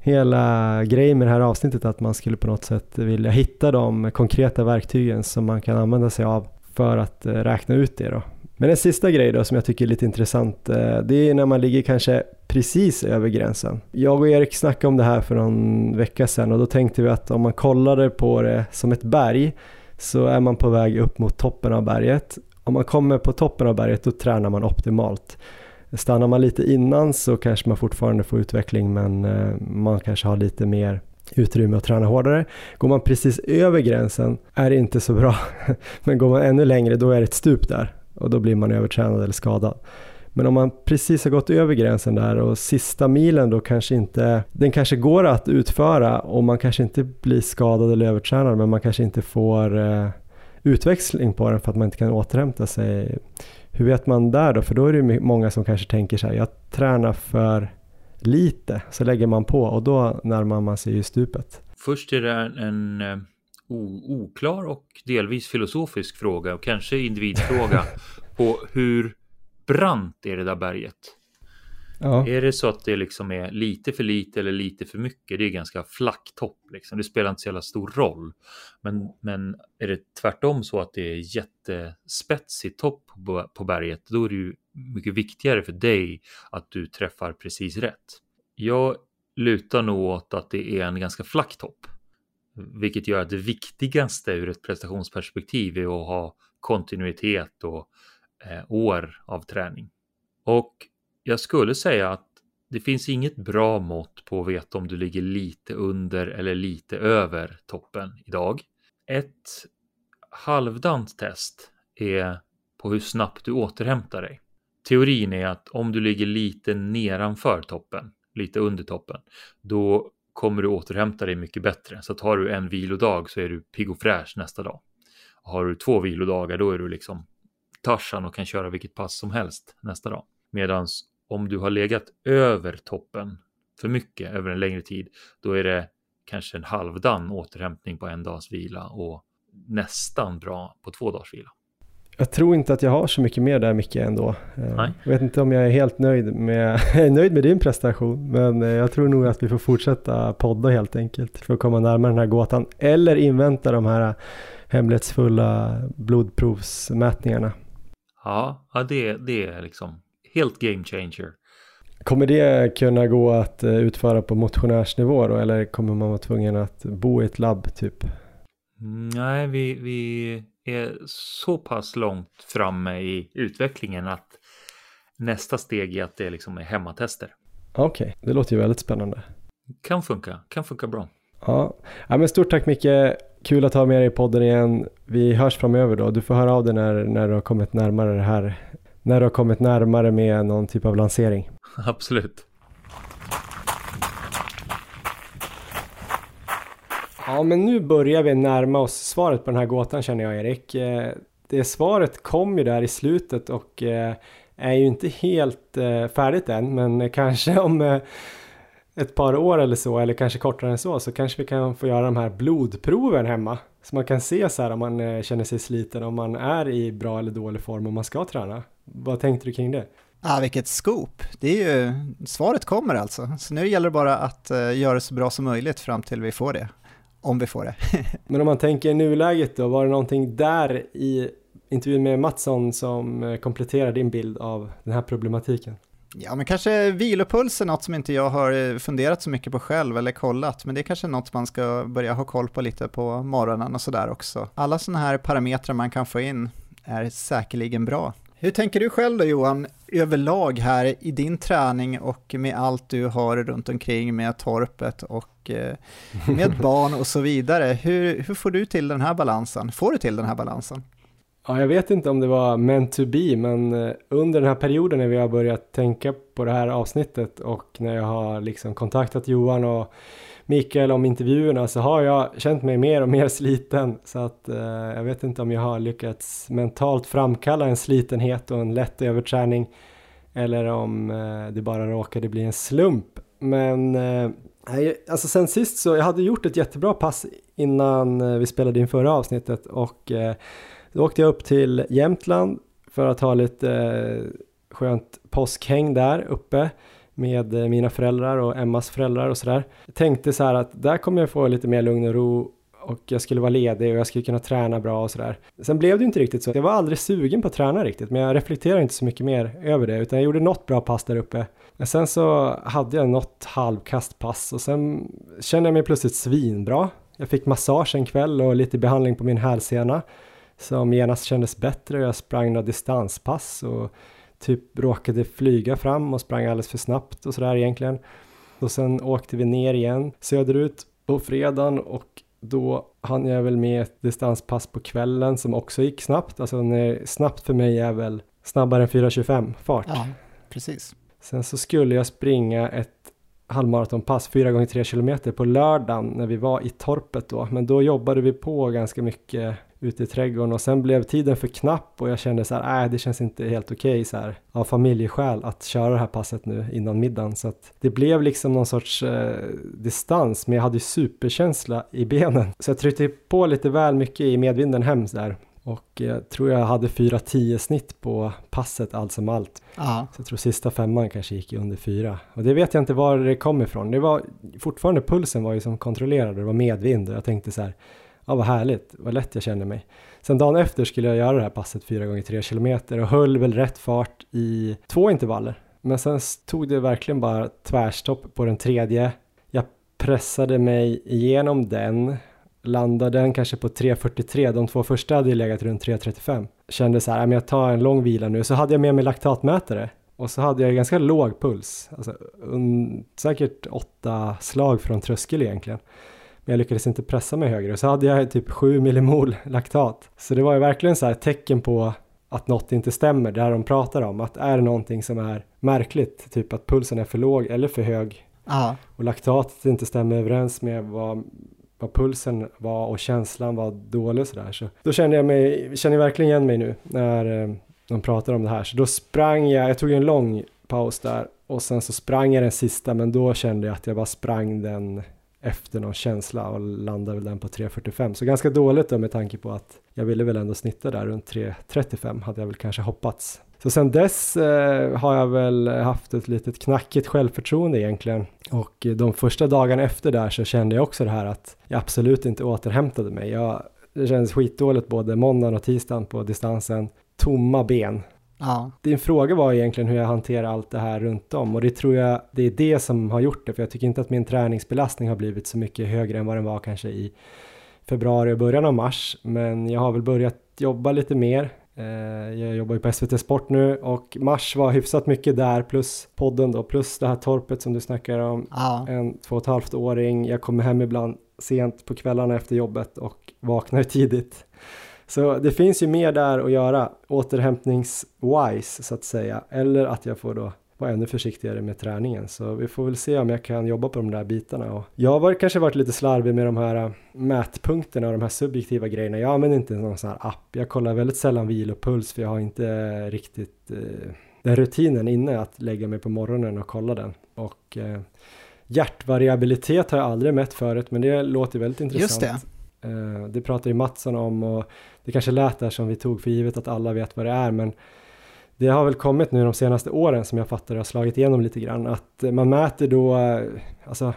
hela grejen med det här avsnittet att man skulle på något sätt vilja hitta de konkreta verktygen som man kan använda sig av för att eh, räkna ut det då. Men en sista grej då som jag tycker är lite intressant, eh, det är när man ligger kanske precis över gränsen. Jag och Erik snackade om det här för någon vecka sedan och då tänkte vi att om man kollade på det som ett berg så är man på väg upp mot toppen av berget. Om man kommer på toppen av berget då tränar man optimalt. Stannar man lite innan så kanske man fortfarande får utveckling men eh, man kanske har lite mer utrymme att träna hårdare. Går man precis över gränsen är det inte så bra. Men går man ännu längre då är det ett stup där och då blir man övertränad eller skadad. Men om man precis har gått över gränsen där och sista milen då kanske inte, den kanske går att utföra och man kanske inte blir skadad eller övertränad men man kanske inte får eh, utväxling på den för att man inte kan återhämta sig. Hur vet man där då? För då är det många som kanske tänker så här, jag tränar för lite, så lägger man på och då närmar man sig ju stupet. Först är det en, eh, oklar och delvis filosofisk fråga och kanske individfråga på hur brant är det där berget? Ja. Är det så att det liksom är lite för lite eller lite för mycket? Det är ganska flack topp liksom. Det spelar inte så jävla stor roll. Men, men är det tvärtom så att det är jättespetsig topp på, på berget, då är det ju mycket viktigare för dig att du träffar precis rätt. Jag lutar nog åt att det är en ganska flack topp. Vilket gör att det viktigaste ur ett prestationsperspektiv är att ha kontinuitet och eh, år av träning. Och jag skulle säga att det finns inget bra mått på att veta om du ligger lite under eller lite över toppen idag. Ett halvdant test är på hur snabbt du återhämtar dig. Teorin är att om du ligger lite nedanför toppen, lite under toppen, då kommer du återhämta dig mycket bättre. Så tar du en vilodag så är du pigg och fräsch nästa dag. Har du två vilodagar då är du liksom Tarzan och kan köra vilket pass som helst nästa dag. Medan om du har legat över toppen för mycket över en längre tid, då är det kanske en halvdan återhämtning på en dags vila och nästan bra på två dagars vila. Jag tror inte att jag har så mycket mer där Micke ändå. Eh, Nej. Jag vet inte om jag är helt nöjd med, jag är nöjd med din prestation, men eh, jag tror nog att vi får fortsätta podda helt enkelt för att komma närmare den här gåtan eller invänta de här hemlighetsfulla blodprovsmätningarna. Ja, ja det, det är liksom helt game changer. Kommer det kunna gå att eh, utföra på motionärsnivå då, eller kommer man vara tvungen att bo i ett labb typ? Nej, vi, vi är så pass långt framme i utvecklingen att nästa steg är att det liksom är hemmatester. Okej, okay, det låter ju väldigt spännande. Kan funka, kan funka bra. Ja, ja men stort tack Micke. Kul att ha med dig i podden igen. Vi hörs framöver då. Du får höra av dig när, när du har kommit närmare det här när du har kommit närmare med någon typ av lansering. Absolut. Ja, men nu börjar vi närma oss svaret på den här gåtan känner jag Erik. Eh, det svaret kom ju där i slutet och eh, är ju inte helt eh, färdigt än, men kanske om ett par år eller så, eller kanske kortare än så, så kanske vi kan få göra de här blodproven hemma. Så man kan se så här om man känner sig sliten, om man är i bra eller dålig form och man ska träna. Vad tänkte du kring det? Ah, vilket scoop! Det är ju, svaret kommer alltså. Så nu gäller det bara att uh, göra det så bra som möjligt fram till vi får det. Om vi får det. Men om man tänker nuläget då, var det någonting där i intervjun med Mattsson som eh, kompletterar din bild av den här problematiken? Ja, men kanske vilopuls är något som inte jag har eh, funderat så mycket på själv eller kollat, men det är kanske något man ska börja ha koll på lite på morgonen och sådär också. Alla sådana här parametrar man kan få in är säkerligen bra. Hur tänker du själv då Johan, överlag här i din träning och med allt du har runt omkring med torpet och eh, med barn och så vidare. Hur, hur får du till den här balansen? Får du till den här balansen? Ja, jag vet inte om det var meant to be, men eh, under den här perioden när vi har börjat tänka på det här avsnittet och när jag har liksom kontaktat Johan och Mikael om intervjuerna så har jag känt mig mer och mer sliten så att eh, jag vet inte om jag har lyckats mentalt framkalla en slitenhet och en lätt överträning eller om eh, det bara råkade bli en slump. Men eh, alltså sen sist så jag hade gjort ett jättebra pass innan eh, vi spelade in förra avsnittet och eh, då åkte jag upp till Jämtland för att ha lite eh, skönt påskhäng där uppe med eh, mina föräldrar och Emmas föräldrar och sådär. Tänkte så här att där kommer jag få lite mer lugn och ro och jag skulle vara ledig och jag skulle kunna träna bra och sådär. Sen blev det inte riktigt så. Jag var aldrig sugen på att träna riktigt, men jag reflekterade inte så mycket mer över det, utan jag gjorde något bra pass där uppe. Men sen så hade jag något halvkastpass och sen kände jag mig plötsligt svinbra. Jag fick massage en kväll och lite behandling på min hälsena som genast kändes bättre. och Jag sprang några distanspass och typ råkade flyga fram och sprang alldeles för snabbt och sådär egentligen. Och sen åkte vi ner igen söderut på fredagen och då hann jag väl med ett distanspass på kvällen som också gick snabbt. Alltså när, snabbt för mig är väl snabbare än 4.25 fart. Ja, precis. Sen så skulle jag springa ett halvmaratonpass, 4 gånger 3 kilometer på lördagen när vi var i torpet då. Men då jobbade vi på ganska mycket ute i trädgården och sen blev tiden för knapp och jag kände så här, nej det känns inte helt okej okay, så här av familjeskäl att köra det här passet nu innan middagen så att det blev liksom någon sorts eh, distans men jag hade ju superkänsla i benen så jag tryckte på lite väl mycket i medvinden hem där och jag tror jag hade 4-10 snitt på passet allt som allt. Ja. Så jag tror sista femman kanske gick under fyra. Och det vet jag inte var det kom ifrån. Det var fortfarande pulsen var ju som kontrollerad det var medvind och jag tänkte så här, ja vad härligt, vad lätt jag känner mig. Sen dagen efter skulle jag göra det här passet 4 gånger 3 kilometer och höll väl rätt fart i två intervaller. Men sen tog det verkligen bara tvärstopp på den tredje. Jag pressade mig igenom den landade den kanske på 3.43, de två första hade ju legat runt 3.35. Kände så här, jag tar en lång vila nu, så hade jag med mig laktatmätare och så hade jag ganska låg puls, alltså, un, säkert åtta slag från tröskel egentligen. Men jag lyckades inte pressa mig högre och så hade jag typ 7 millimol laktat. Så det var ju verkligen så här tecken på att något inte stämmer, där de pratar om att är det någonting som är märkligt, typ att pulsen är för låg eller för hög Aha. och laktatet inte stämmer överens med vad vad pulsen var och känslan var dålig sådär. Så då kände jag mig, känner jag verkligen igen mig nu när eh, de pratar om det här. Så då sprang jag, jag tog en lång paus där och sen så sprang jag den sista men då kände jag att jag bara sprang den efter någon känsla och landade väl den på 3.45. Så ganska dåligt då med tanke på att jag ville väl ändå snitta där runt 3.35 hade jag väl kanske hoppats. Så sen dess eh, har jag väl haft ett litet knackigt självförtroende egentligen. Och eh, de första dagarna efter där så kände jag också det här att jag absolut inte återhämtade mig. Jag, det kändes skitdåligt både måndagen och tisdagen på distansen. Tomma ben. Ja. Din fråga var egentligen hur jag hanterar allt det här runt om och det tror jag det är det som har gjort det för jag tycker inte att min träningsbelastning har blivit så mycket högre än vad den var kanske i februari och början av mars men jag har väl börjat jobba lite mer Eh, jag jobbar ju på SVT Sport nu och mars var hyfsat mycket där plus podden då plus det här torpet som du snackar om. Ja. En två och ett halvt åring. Jag kommer hem ibland sent på kvällarna efter jobbet och vaknar tidigt. Så det finns ju mer där att göra återhämtnings-wise så att säga. Eller att jag får då vara ännu försiktigare med träningen. Så vi får väl se om jag kan jobba på de där bitarna. Och jag har kanske varit lite slarvig med de här äh, mätpunkterna och de här subjektiva grejerna. Jag använder inte någon sån här app. Jag kollar väldigt sällan vilopuls för jag har inte riktigt eh, den rutinen inne att lägga mig på morgonen och kolla den. Och eh, hjärtvariabilitet har jag aldrig mätt förut men det låter väldigt intressant. Just det. Eh, det pratar ju Mattsson om och det kanske lät där som vi tog för givet att alla vet vad det är men det har väl kommit nu de senaste åren som jag fattar har slagit igenom lite grann att man mäter då alltså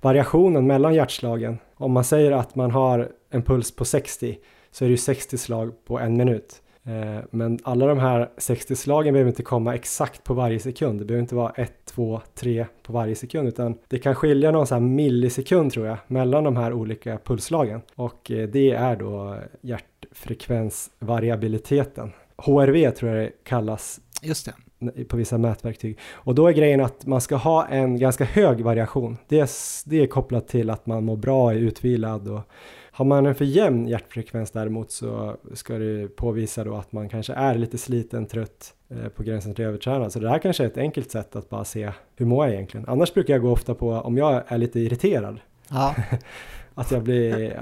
variationen mellan hjärtslagen. Om man säger att man har en puls på 60 så är det ju 60 slag på en minut. Eh, men alla de här 60 slagen behöver inte komma exakt på varje sekund. Det behöver inte vara 1, 2, 3 på varje sekund utan det kan skilja någon sån här millisekund tror jag mellan de här olika pulsslagen och eh, det är då hjärt hjärtfrekvensvariabiliteten. HRV tror jag det kallas Just det. på vissa mätverktyg. Och då är grejen att man ska ha en ganska hög variation. Det är, det är kopplat till att man mår bra, är utvilad och har man en för jämn hjärtfrekvens däremot så ska det påvisa då att man kanske är lite sliten, trött eh, på gränsen till övertränad. Så det här kanske är ett enkelt sätt att bara se hur mår jag egentligen. Annars brukar jag gå ofta på om jag är lite irriterad. Ja. att jag blir,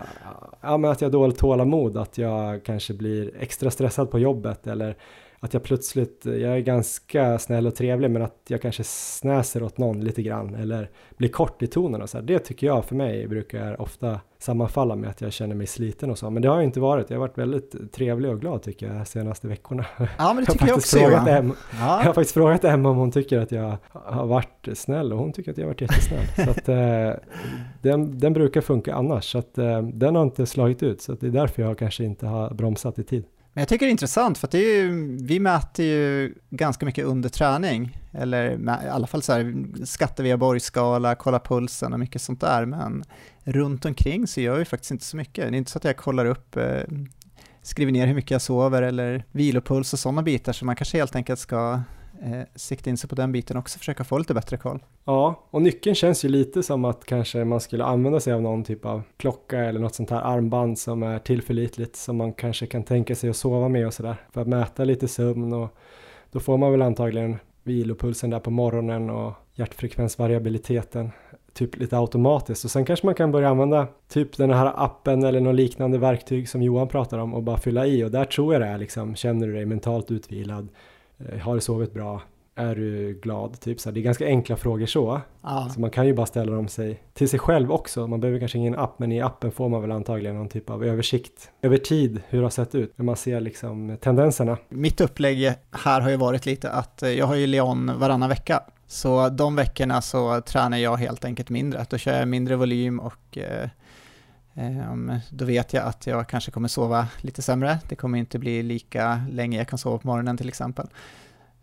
ja men att jag har dåligt tålamod, att jag kanske blir extra stressad på jobbet eller att jag plötsligt, jag är ganska snäll och trevlig men att jag kanske snäser åt någon lite grann eller blir kort i tonen och så här. Det tycker jag för mig brukar ofta sammanfalla med att jag känner mig sliten och så. Men det har jag inte varit. Jag har varit väldigt trevlig och glad tycker jag senaste veckorna. Ja men det tycker jag, jag också. Frågat Emma, ja. Jag har faktiskt frågat Emma om hon tycker att jag har varit snäll och hon tycker att jag har varit jättesnäll. så att eh, den, den brukar funka annars. Så att eh, den har inte slagit ut. Så att det är därför jag kanske inte har bromsat i tid. Men jag tycker det är intressant för att det är ju, vi mäter ju ganska mycket under träning, eller i alla fall så här, skatter via borgskala, kolla pulsen och mycket sånt där, men runt omkring så gör vi faktiskt inte så mycket. Det är inte så att jag kollar upp, eh, skriver ner hur mycket jag sover eller vilopuls och sådana bitar, så man kanske helt enkelt ska eh, sikta in sig på den biten också, försöka få lite bättre koll. Ja, och nyckeln känns ju lite som att kanske man skulle använda sig av någon typ av klocka eller något sånt här armband som är tillförlitligt som man kanske kan tänka sig att sova med och sådär för att mäta lite sömn och då får man väl antagligen vilopulsen där på morgonen och hjärtfrekvensvariabiliteten typ lite automatiskt och sen kanske man kan börja använda typ den här appen eller något liknande verktyg som Johan pratar om och bara fylla i och där tror jag det är liksom, känner du dig mentalt utvilad, har du sovit bra, är du glad? Typ så här, det är ganska enkla frågor så. Ja. Så man kan ju bara ställa dem sig till sig själv också. Man behöver kanske ingen app, men i appen får man väl antagligen någon typ av översikt över tid hur det har sett ut. När man ser liksom tendenserna. Mitt upplägg här har ju varit lite att eh, jag har ju Leon varannan vecka. Så de veckorna så tränar jag helt enkelt mindre. Då kör jag mindre volym och eh, Ehm, då vet jag att jag kanske kommer sova lite sämre. Det kommer inte bli lika länge jag kan sova på morgonen till exempel.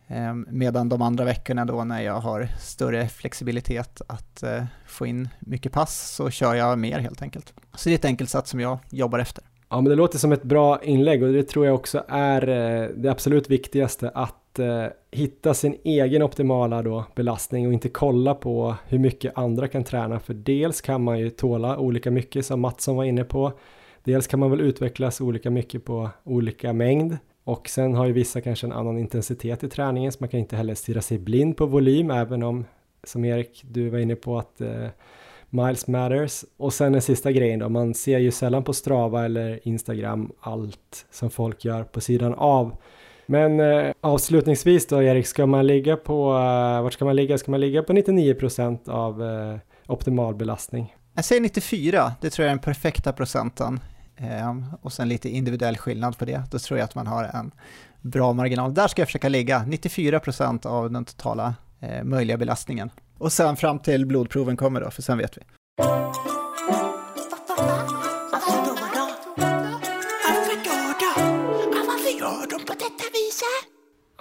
Ehm, medan de andra veckorna då när jag har större flexibilitet att eh, få in mycket pass så kör jag mer helt enkelt. Så det är ett enkelt sätt som jag jobbar efter. Ja, men det låter som ett bra inlägg och det tror jag också är eh, det absolut viktigaste att eh, hitta sin egen optimala då belastning och inte kolla på hur mycket andra kan träna för dels kan man ju tåla olika mycket som Mattsson var inne på. Dels kan man väl utvecklas olika mycket på olika mängd och sen har ju vissa kanske en annan intensitet i träningen så man kan inte heller stirra sig blind på volym även om som Erik du var inne på att eh, Miles Matters. Och sen den sista grejen då, man ser ju sällan på Strava eller Instagram allt som folk gör på sidan av. Men eh, avslutningsvis då Erik, ska man ligga på, eh, vart ska man ligga? Ska man ligga på 99% av eh, optimal belastning? Jag säger 94, det tror jag är den perfekta procenten. Eh, och sen lite individuell skillnad på det. Då tror jag att man har en bra marginal. Där ska jag försöka ligga, 94% av den totala eh, möjliga belastningen. Och sen fram till blodproven kommer då, för sen vet vi.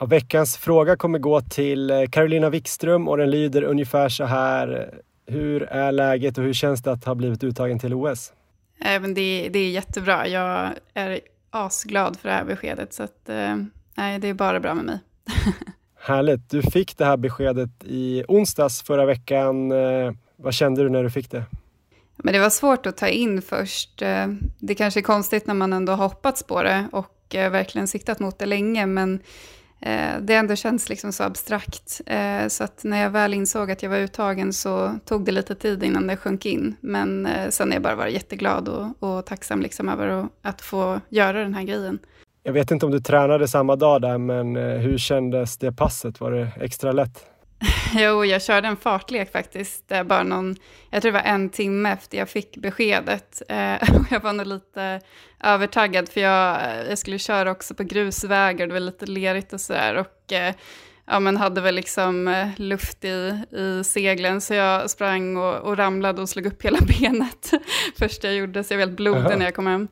Ja, veckans fråga kommer gå till eh, Carolina Wikström och den lyder ungefär så här. Hur är läget och hur känns det att ha blivit uttagen till OS? Men det, det är jättebra. Jag är asglad för det här beskedet. Så att, eh, nej, det är bara bra med mig. Härligt. Du fick det här beskedet i onsdags förra veckan. Eh, vad kände du när du fick det? Men det var svårt att ta in först. Det kanske är konstigt när man ändå har hoppats på det och verkligen siktat mot det länge, men Eh, det ändå känns liksom så abstrakt. Eh, så att när jag väl insåg att jag var uttagen så tog det lite tid innan det sjönk in. Men eh, sen har jag bara varit jätteglad och, och tacksam liksom över att- få göra den här grejen. Jag vet inte om du tränade samma dag där, men hur kändes det passet? Var det extra lätt? Jo, jag körde en fartlek faktiskt. Det är bara någon, jag tror det var en timme efter jag fick beskedet. Eh, och jag var nog lite övertaggad för jag, jag skulle köra också på grusvägar, det var lite lerigt och sådär. Och eh, ja, men hade väl liksom eh, luft i, i seglen så jag sprang och, och ramlade och slog upp hela benet först jag gjorde, så jag var helt blodig när jag kom hem.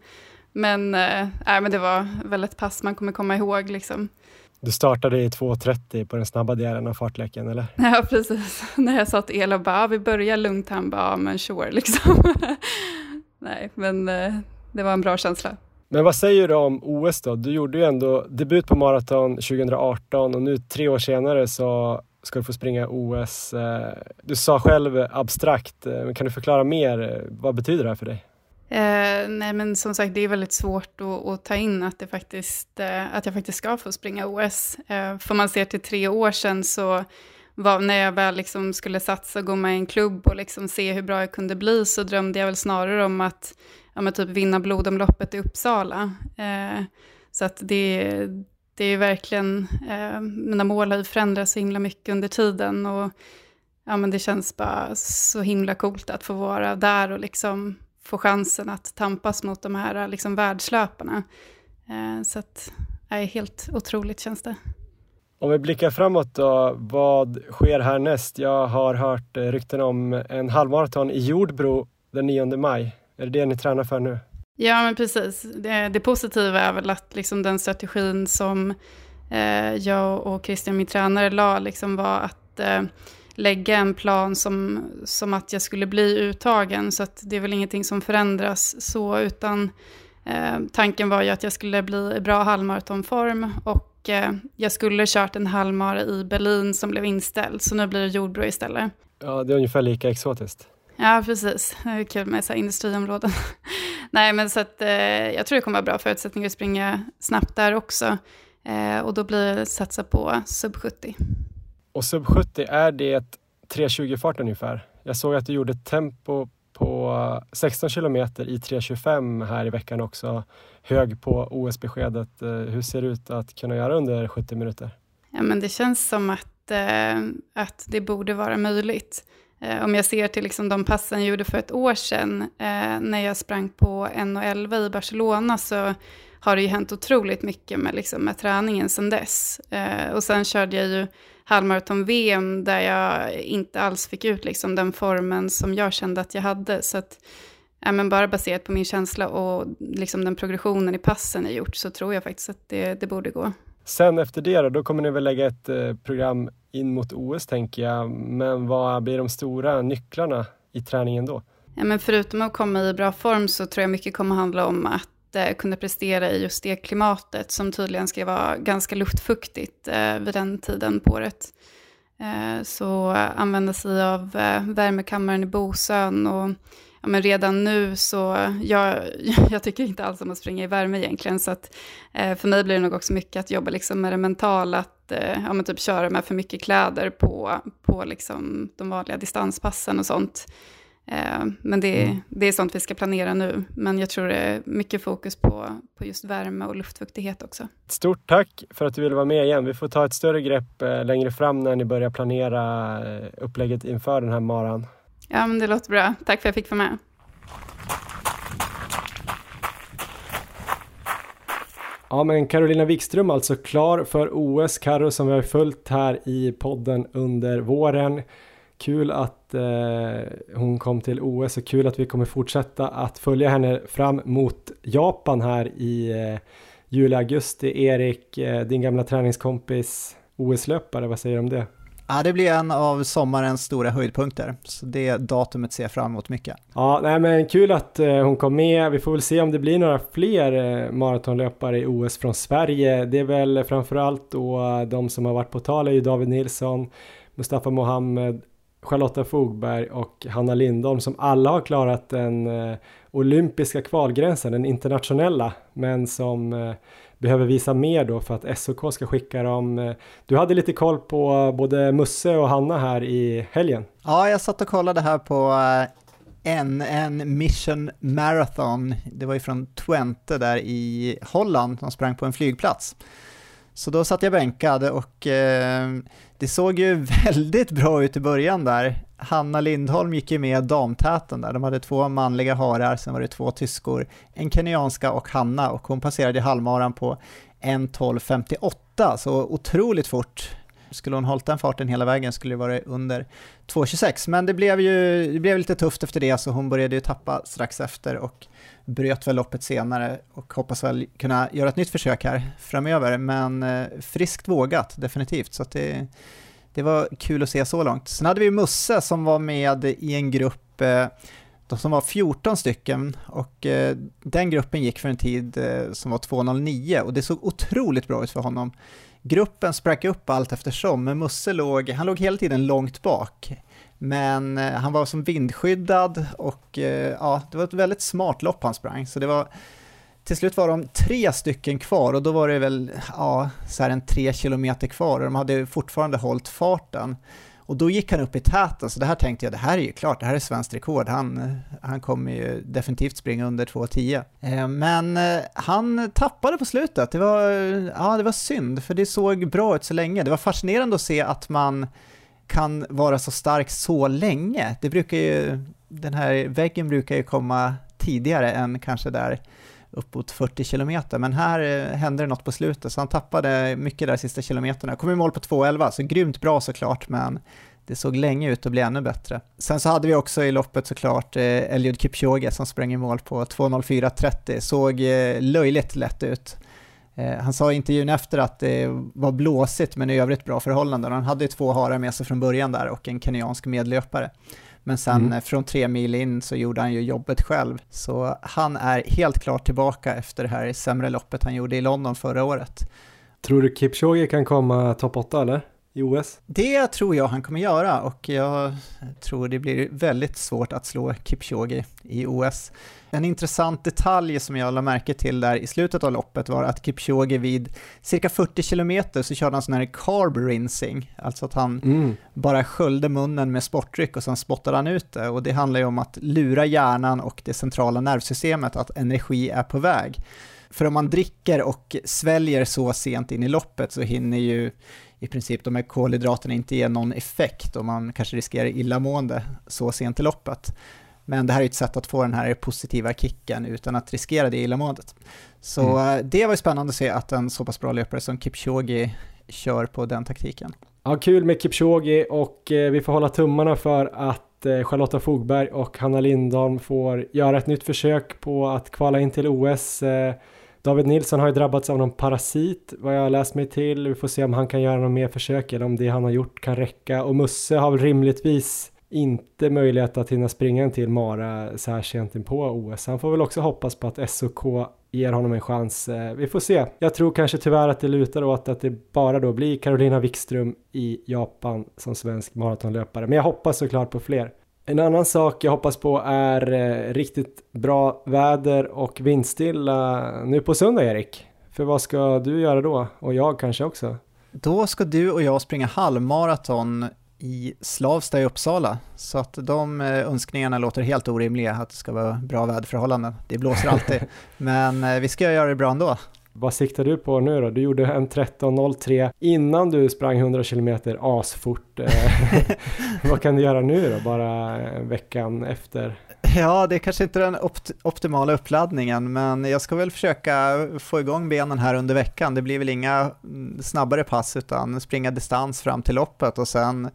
Men, eh, nej, men det var väl ett pass man kommer komma ihåg liksom. Du startade i 2.30 på den snabba delen av fartleken, eller? Ja, precis. När jag sa till Ela bara, "Ja, vi börjar lugnt, han bara, ja men sure liksom. Nej, men eh, det var en bra känsla. Men vad säger du om OS då? Du gjorde ju ändå debut på maraton 2018 och nu tre år senare så ska du få springa OS. Eh, Du sa själv abstrakt, eh, men kan du förklara mer? Vad betyder det här för dig? Eh, nej, men som sagt, det är väldigt svårt att, att ta in att, det faktiskt, eh, att jag faktiskt ska få springa OS. Eh, för man ser till tre år sedan så var, när jag väl liksom skulle satsa och gå med i en klubb och liksom se hur bra jag kunde bli så drömde jag väl snarare om att ja, men typ vinna blodomloppet i Uppsala. Eh, så att det, det är verkligen, eh, mina mål har ju förändrats så himla mycket under tiden och ja, men det känns bara så himla coolt att få vara där och liksom få chansen att tampas mot de här liksom världslöparna. Eh, så att, nej, helt otroligt känns det. Om vi blickar framåt då, vad sker härnäst? Jag har hört eh, rykten om en halvmaraton i Jordbro den 9 maj. Är det det ni tränar för nu? Ja, men precis. Det, det positiva är väl att liksom den strategin som eh, jag och Christian, min tränare, la liksom var att eh, lägga en plan som, som att jag skulle bli uttagen. Så det är väl ingenting som förändras så, utan eh, tanken var ju att jag skulle bli i bra halvmaratonform och eh, jag skulle kört en halvmara i Berlin som blev inställd. Så nu blir det Jordbro istället. Ja, det är ungefär lika exotiskt. Ja, precis. Det är kul med så industriområden. Nej, men så att eh, jag tror det kommer vara bra förutsättningar att springa snabbt där också. Eh, och då blir det satsa på sub 70. Och sub 70, är det 3.20 fart ungefär? Jag såg att du gjorde tempo på 16 kilometer i 3.25 här i veckan också. Hög på OS-beskedet. Eh, hur ser det ut att kunna göra under 70 minuter? Ja, men det känns som att, eh, att det borde vara möjligt. Eh, om jag ser till liksom de passen jag gjorde för ett år sedan, eh, när jag sprang på 1.11 i Barcelona, så har det ju hänt otroligt mycket med, liksom, med träningen sedan dess. Eh, och sen körde jag ju halvmaraton-VM där jag inte alls fick ut liksom, den formen som jag kände att jag hade. Så att, ja, men bara baserat på min känsla och liksom, den progressionen i passen jag gjort så tror jag faktiskt att det, det borde gå. Sen efter det då, då kommer ni väl lägga ett eh, program in mot OS tänker jag. Men vad blir de stora nycklarna i träningen då? Ja, men förutom att komma i bra form så tror jag mycket kommer handla om att eh, kunna prestera i just det klimatet som tydligen ska vara ganska luftfuktigt eh, vid den tiden på året. Eh, så använda sig av eh, värmekammaren i Bosön och ja, men redan nu så, jag, jag tycker inte alls om att springa i värme egentligen, så att eh, för mig blir det nog också mycket att jobba liksom med det mentala, att eh, ja, men typ köra med för mycket kläder på, på liksom de vanliga distanspassen och sånt. Eh, men det, mm. det är sånt vi ska planera nu, men jag tror det är mycket fokus på, på just värme och luftfuktighet också. Stort tack för att du ville vara med igen. Vi får ta ett större grepp eh, längre fram när ni börjar planera eh, upplägget inför den här maran. Ja, men det låter bra. Tack för att jag fick vara med. Ja, men Carolina Wikström alltså klar för OS. Karo som vi har följt här i podden under våren. Kul att eh, hon kom till OS och kul att vi kommer fortsätta att följa henne fram mot Japan här i eh, juli-augusti. Erik, eh, din gamla träningskompis, OS-löpare, vad säger du om det? Ja, det blir en av sommarens stora höjdpunkter, så det datumet ser jag fram emot mycket. Ja, nej, men kul att eh, hon kom med. Vi får väl se om det blir några fler eh, maratonlöpare i OS från Sverige. Det är väl framförallt då de som har varit på tal är ju David Nilsson, Mustafa Mohamed, Charlotta Fogberg och Hanna Lindholm som alla har klarat den eh, olympiska kvalgränsen, den internationella, men som eh, behöver visa mer då för att SOK ska skicka dem. Eh, du hade lite koll på eh, både Musse och Hanna här i helgen. Ja, jag satt och kollade här på eh, NN Mission Marathon. Det var ju från Twente där i Holland, de sprang på en flygplats. Så då satt jag bänkad och eh, det såg ju väldigt bra ut i början där. Hanna Lindholm gick ju med damtäten där, de hade två manliga harar, sen var det två tyskor, en kenyanska och Hanna och hon passerade halvmaran på 1.12.58, så otroligt fort. Skulle hon hållit den farten hela vägen skulle det vara under 2.26, men det blev ju det blev lite tufft efter det så hon började ju tappa strax efter och bröt väl loppet senare och hoppas väl kunna göra ett nytt försök här framöver, men eh, friskt vågat definitivt, så att det, det var kul att se så långt. Sen hade vi Musse som var med i en grupp eh, de som var 14 stycken och eh, den gruppen gick för en tid eh, som var 2.09 och det såg otroligt bra ut för honom. Gruppen sprack upp allt eftersom, men Musse låg, han låg hela tiden långt bak. Men eh, han var som vindskyddad och eh, ja, det var ett väldigt smart lopp han sprang. Så det var, till slut var de tre stycken kvar och då var det väl ja, så här en tre kilometer kvar och de hade fortfarande hållit farten. Och då gick han upp i täten, så det här tänkte jag, det här är ju klart, det här är svenskt rekord, han, eh, han kommer ju definitivt springa under 2.10. Eh, men eh, han tappade på slutet, det var, ja, det var synd, för det såg bra ut så länge. Det var fascinerande att se att man kan vara så stark så länge. Det brukar ju, den här väggen brukar ju komma tidigare än kanske där uppåt 40 kilometer, men här eh, hände det något på slutet, så han tappade mycket där sista kilometerna. Kom i mål på 2.11, så grymt bra såklart, men det såg länge ut att bli ännu bättre. Sen så hade vi också i loppet såklart eh, Eliud Kipchoge som sprang i mål på 2.04.30, såg eh, löjligt lätt ut. Eh, han sa i intervjun efter att det var blåsigt men i övrigt bra förhållanden. Han hade ju två harar med sig från början där och en kenyansk medlöpare. Men sen mm. Eh, från tre mil in så gjorde han ju jobbet själv. Så han är helt klart tillbaka efter det här sämre loppet han gjorde i London förra året. Tror du Kipchoge kan komma topp 8 eller? I OS? Det tror jag han kommer göra och jag tror det blir väldigt svårt att slå Kipchoge i OS. En intressant detalj som jag lade märke till där i slutet av loppet var att Kipchoge vid cirka 40 kilometer så körde han sån här carb rinsing, alltså att han Mm. bara sköljde munnen med sportdryck och sen spottade han ut det. Och det handlar ju om att lura hjärnan och det centrala nervsystemet att energi är på väg. För om man dricker och sväljer så sent in i loppet så hinner ju i princip de här kolhydraterna inte ge någon effekt och man kanske riskerar illamående så sent i loppet. Men det här är ett sätt att få den här positiva kicken utan att riskera det illamåendet. Så eh, det var ju spännande att se att en så pass bra löpare som Kipchoge kör på den taktiken. Ja, kul med Kipchoge och eh, vi får hålla tummarna för att eh, Charlotta Fogberg och Hanna Lindholm får göra ett nytt försök på att kvala in till OS. David Nilsson har ju drabbats av någon parasit vad jag har läst mig till. Vi får se om han kan göra något mer försök eller om det han har gjort kan räcka. Och Musse har väl rimligtvis inte möjlighet att hinna springa en till Mara så här sent in på OS. Han får väl också hoppas på att SOK ger honom en chans. Eh, vi får se. Jag tror kanske tyvärr att det lutar åt att det bara då blir Carolina Wikström i Japan som svensk maratonlöpare. Men jag hoppas såklart på fler. En annan sak jag hoppas på är eh, riktigt bra väder och vindstilla nu på söndag Erik. För vad ska du göra då? Och jag kanske också. Då ska du och jag springa halvmaraton i Slavsta i Uppsala. Så att de eh, önskningarna låter helt orimliga, att det ska vara bra väderförhållanden. Det blåser alltid. Men eh, vi ska göra det bra ändå. Vad siktar du på nu då? Du gjorde en 13.03 innan du sprang 100 km asfort. Eh, vad kan du göra nu då, bara eh, veckan efter? Ja, det är kanske inte den opt- optimala uppladdningen, men jag ska väl försöka få igång benen här under veckan. Det blir väl inga mm, snabbare pass, utan springa distans fram till loppet och sen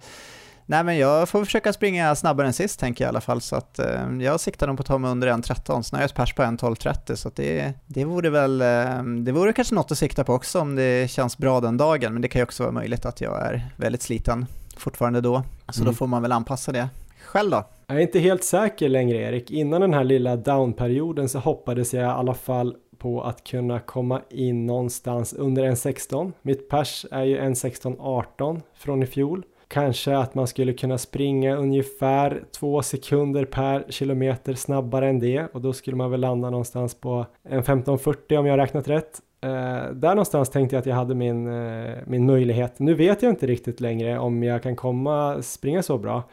Nej men jag får försöka springa snabbare än sist tänker jag i alla fall så att eh, jag siktar nog på att ta mig under 1.13 så nu har jag ett pers på 1.12.30 så det, det vore väl, eh, det vore kanske något att sikta på också om det känns bra den dagen men det kan ju också vara möjligt att jag är väldigt sliten fortfarande då så Mm. då får man väl anpassa det. Själv då? Jag är inte helt säker längre Erik. Innan den här lilla downperioden så hoppades jag i alla fall på att kunna komma in någonstans under 1.16. Mitt pers är ju 1.16.18 från i fjol. Kanske att man skulle kunna springa ungefär två sekunder per kilometer snabbare än det och då skulle man väl landa någonstans på en 15.40 om jag har räknat rätt. Eh, där någonstans tänkte jag att jag hade min, eh, min möjlighet. Nu vet jag inte riktigt längre om jag kan komma springa så bra.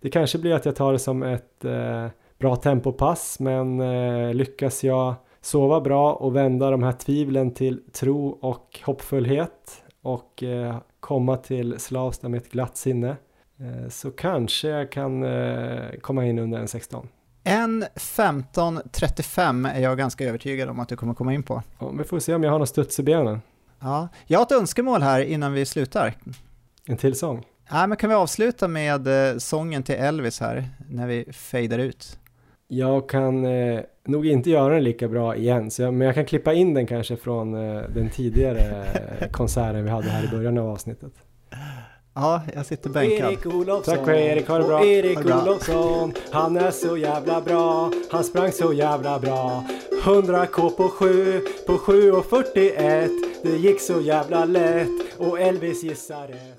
Det kanske blir att jag tar det som ett eh, bra tempopass men eh, lyckas jag sova bra och vända de här tvivlen till tro och hoppfullhet och eh, komma till Slavsta med ett glatt sinne eh, så kanske jag kan eh, komma in under en 16. En 15.35 är jag ganska övertygad om att du kommer komma in på. Och vi får se om jag har någon studs i benen. Ja, jag har ett önskemål här innan vi slutar. En till sång. Ja, men kan vi avsluta med sången till Elvis här när vi fejdar ut? Jag kan eh, nog inte göra den lika bra igen, så jag, men jag kan klippa in den kanske från eh, den tidigare eh, konserten vi hade här i början av avsnittet. Ja, jag sitter bänkad. Erik Olofsson. Tack Erik, ha det bra. Och Erik Ha det bra. Olofsson, han är så jävla bra. Han sprang så jävla bra. 100k på 7, på 7 och 41. Det gick så jävla lätt och Elvis gissar rätt.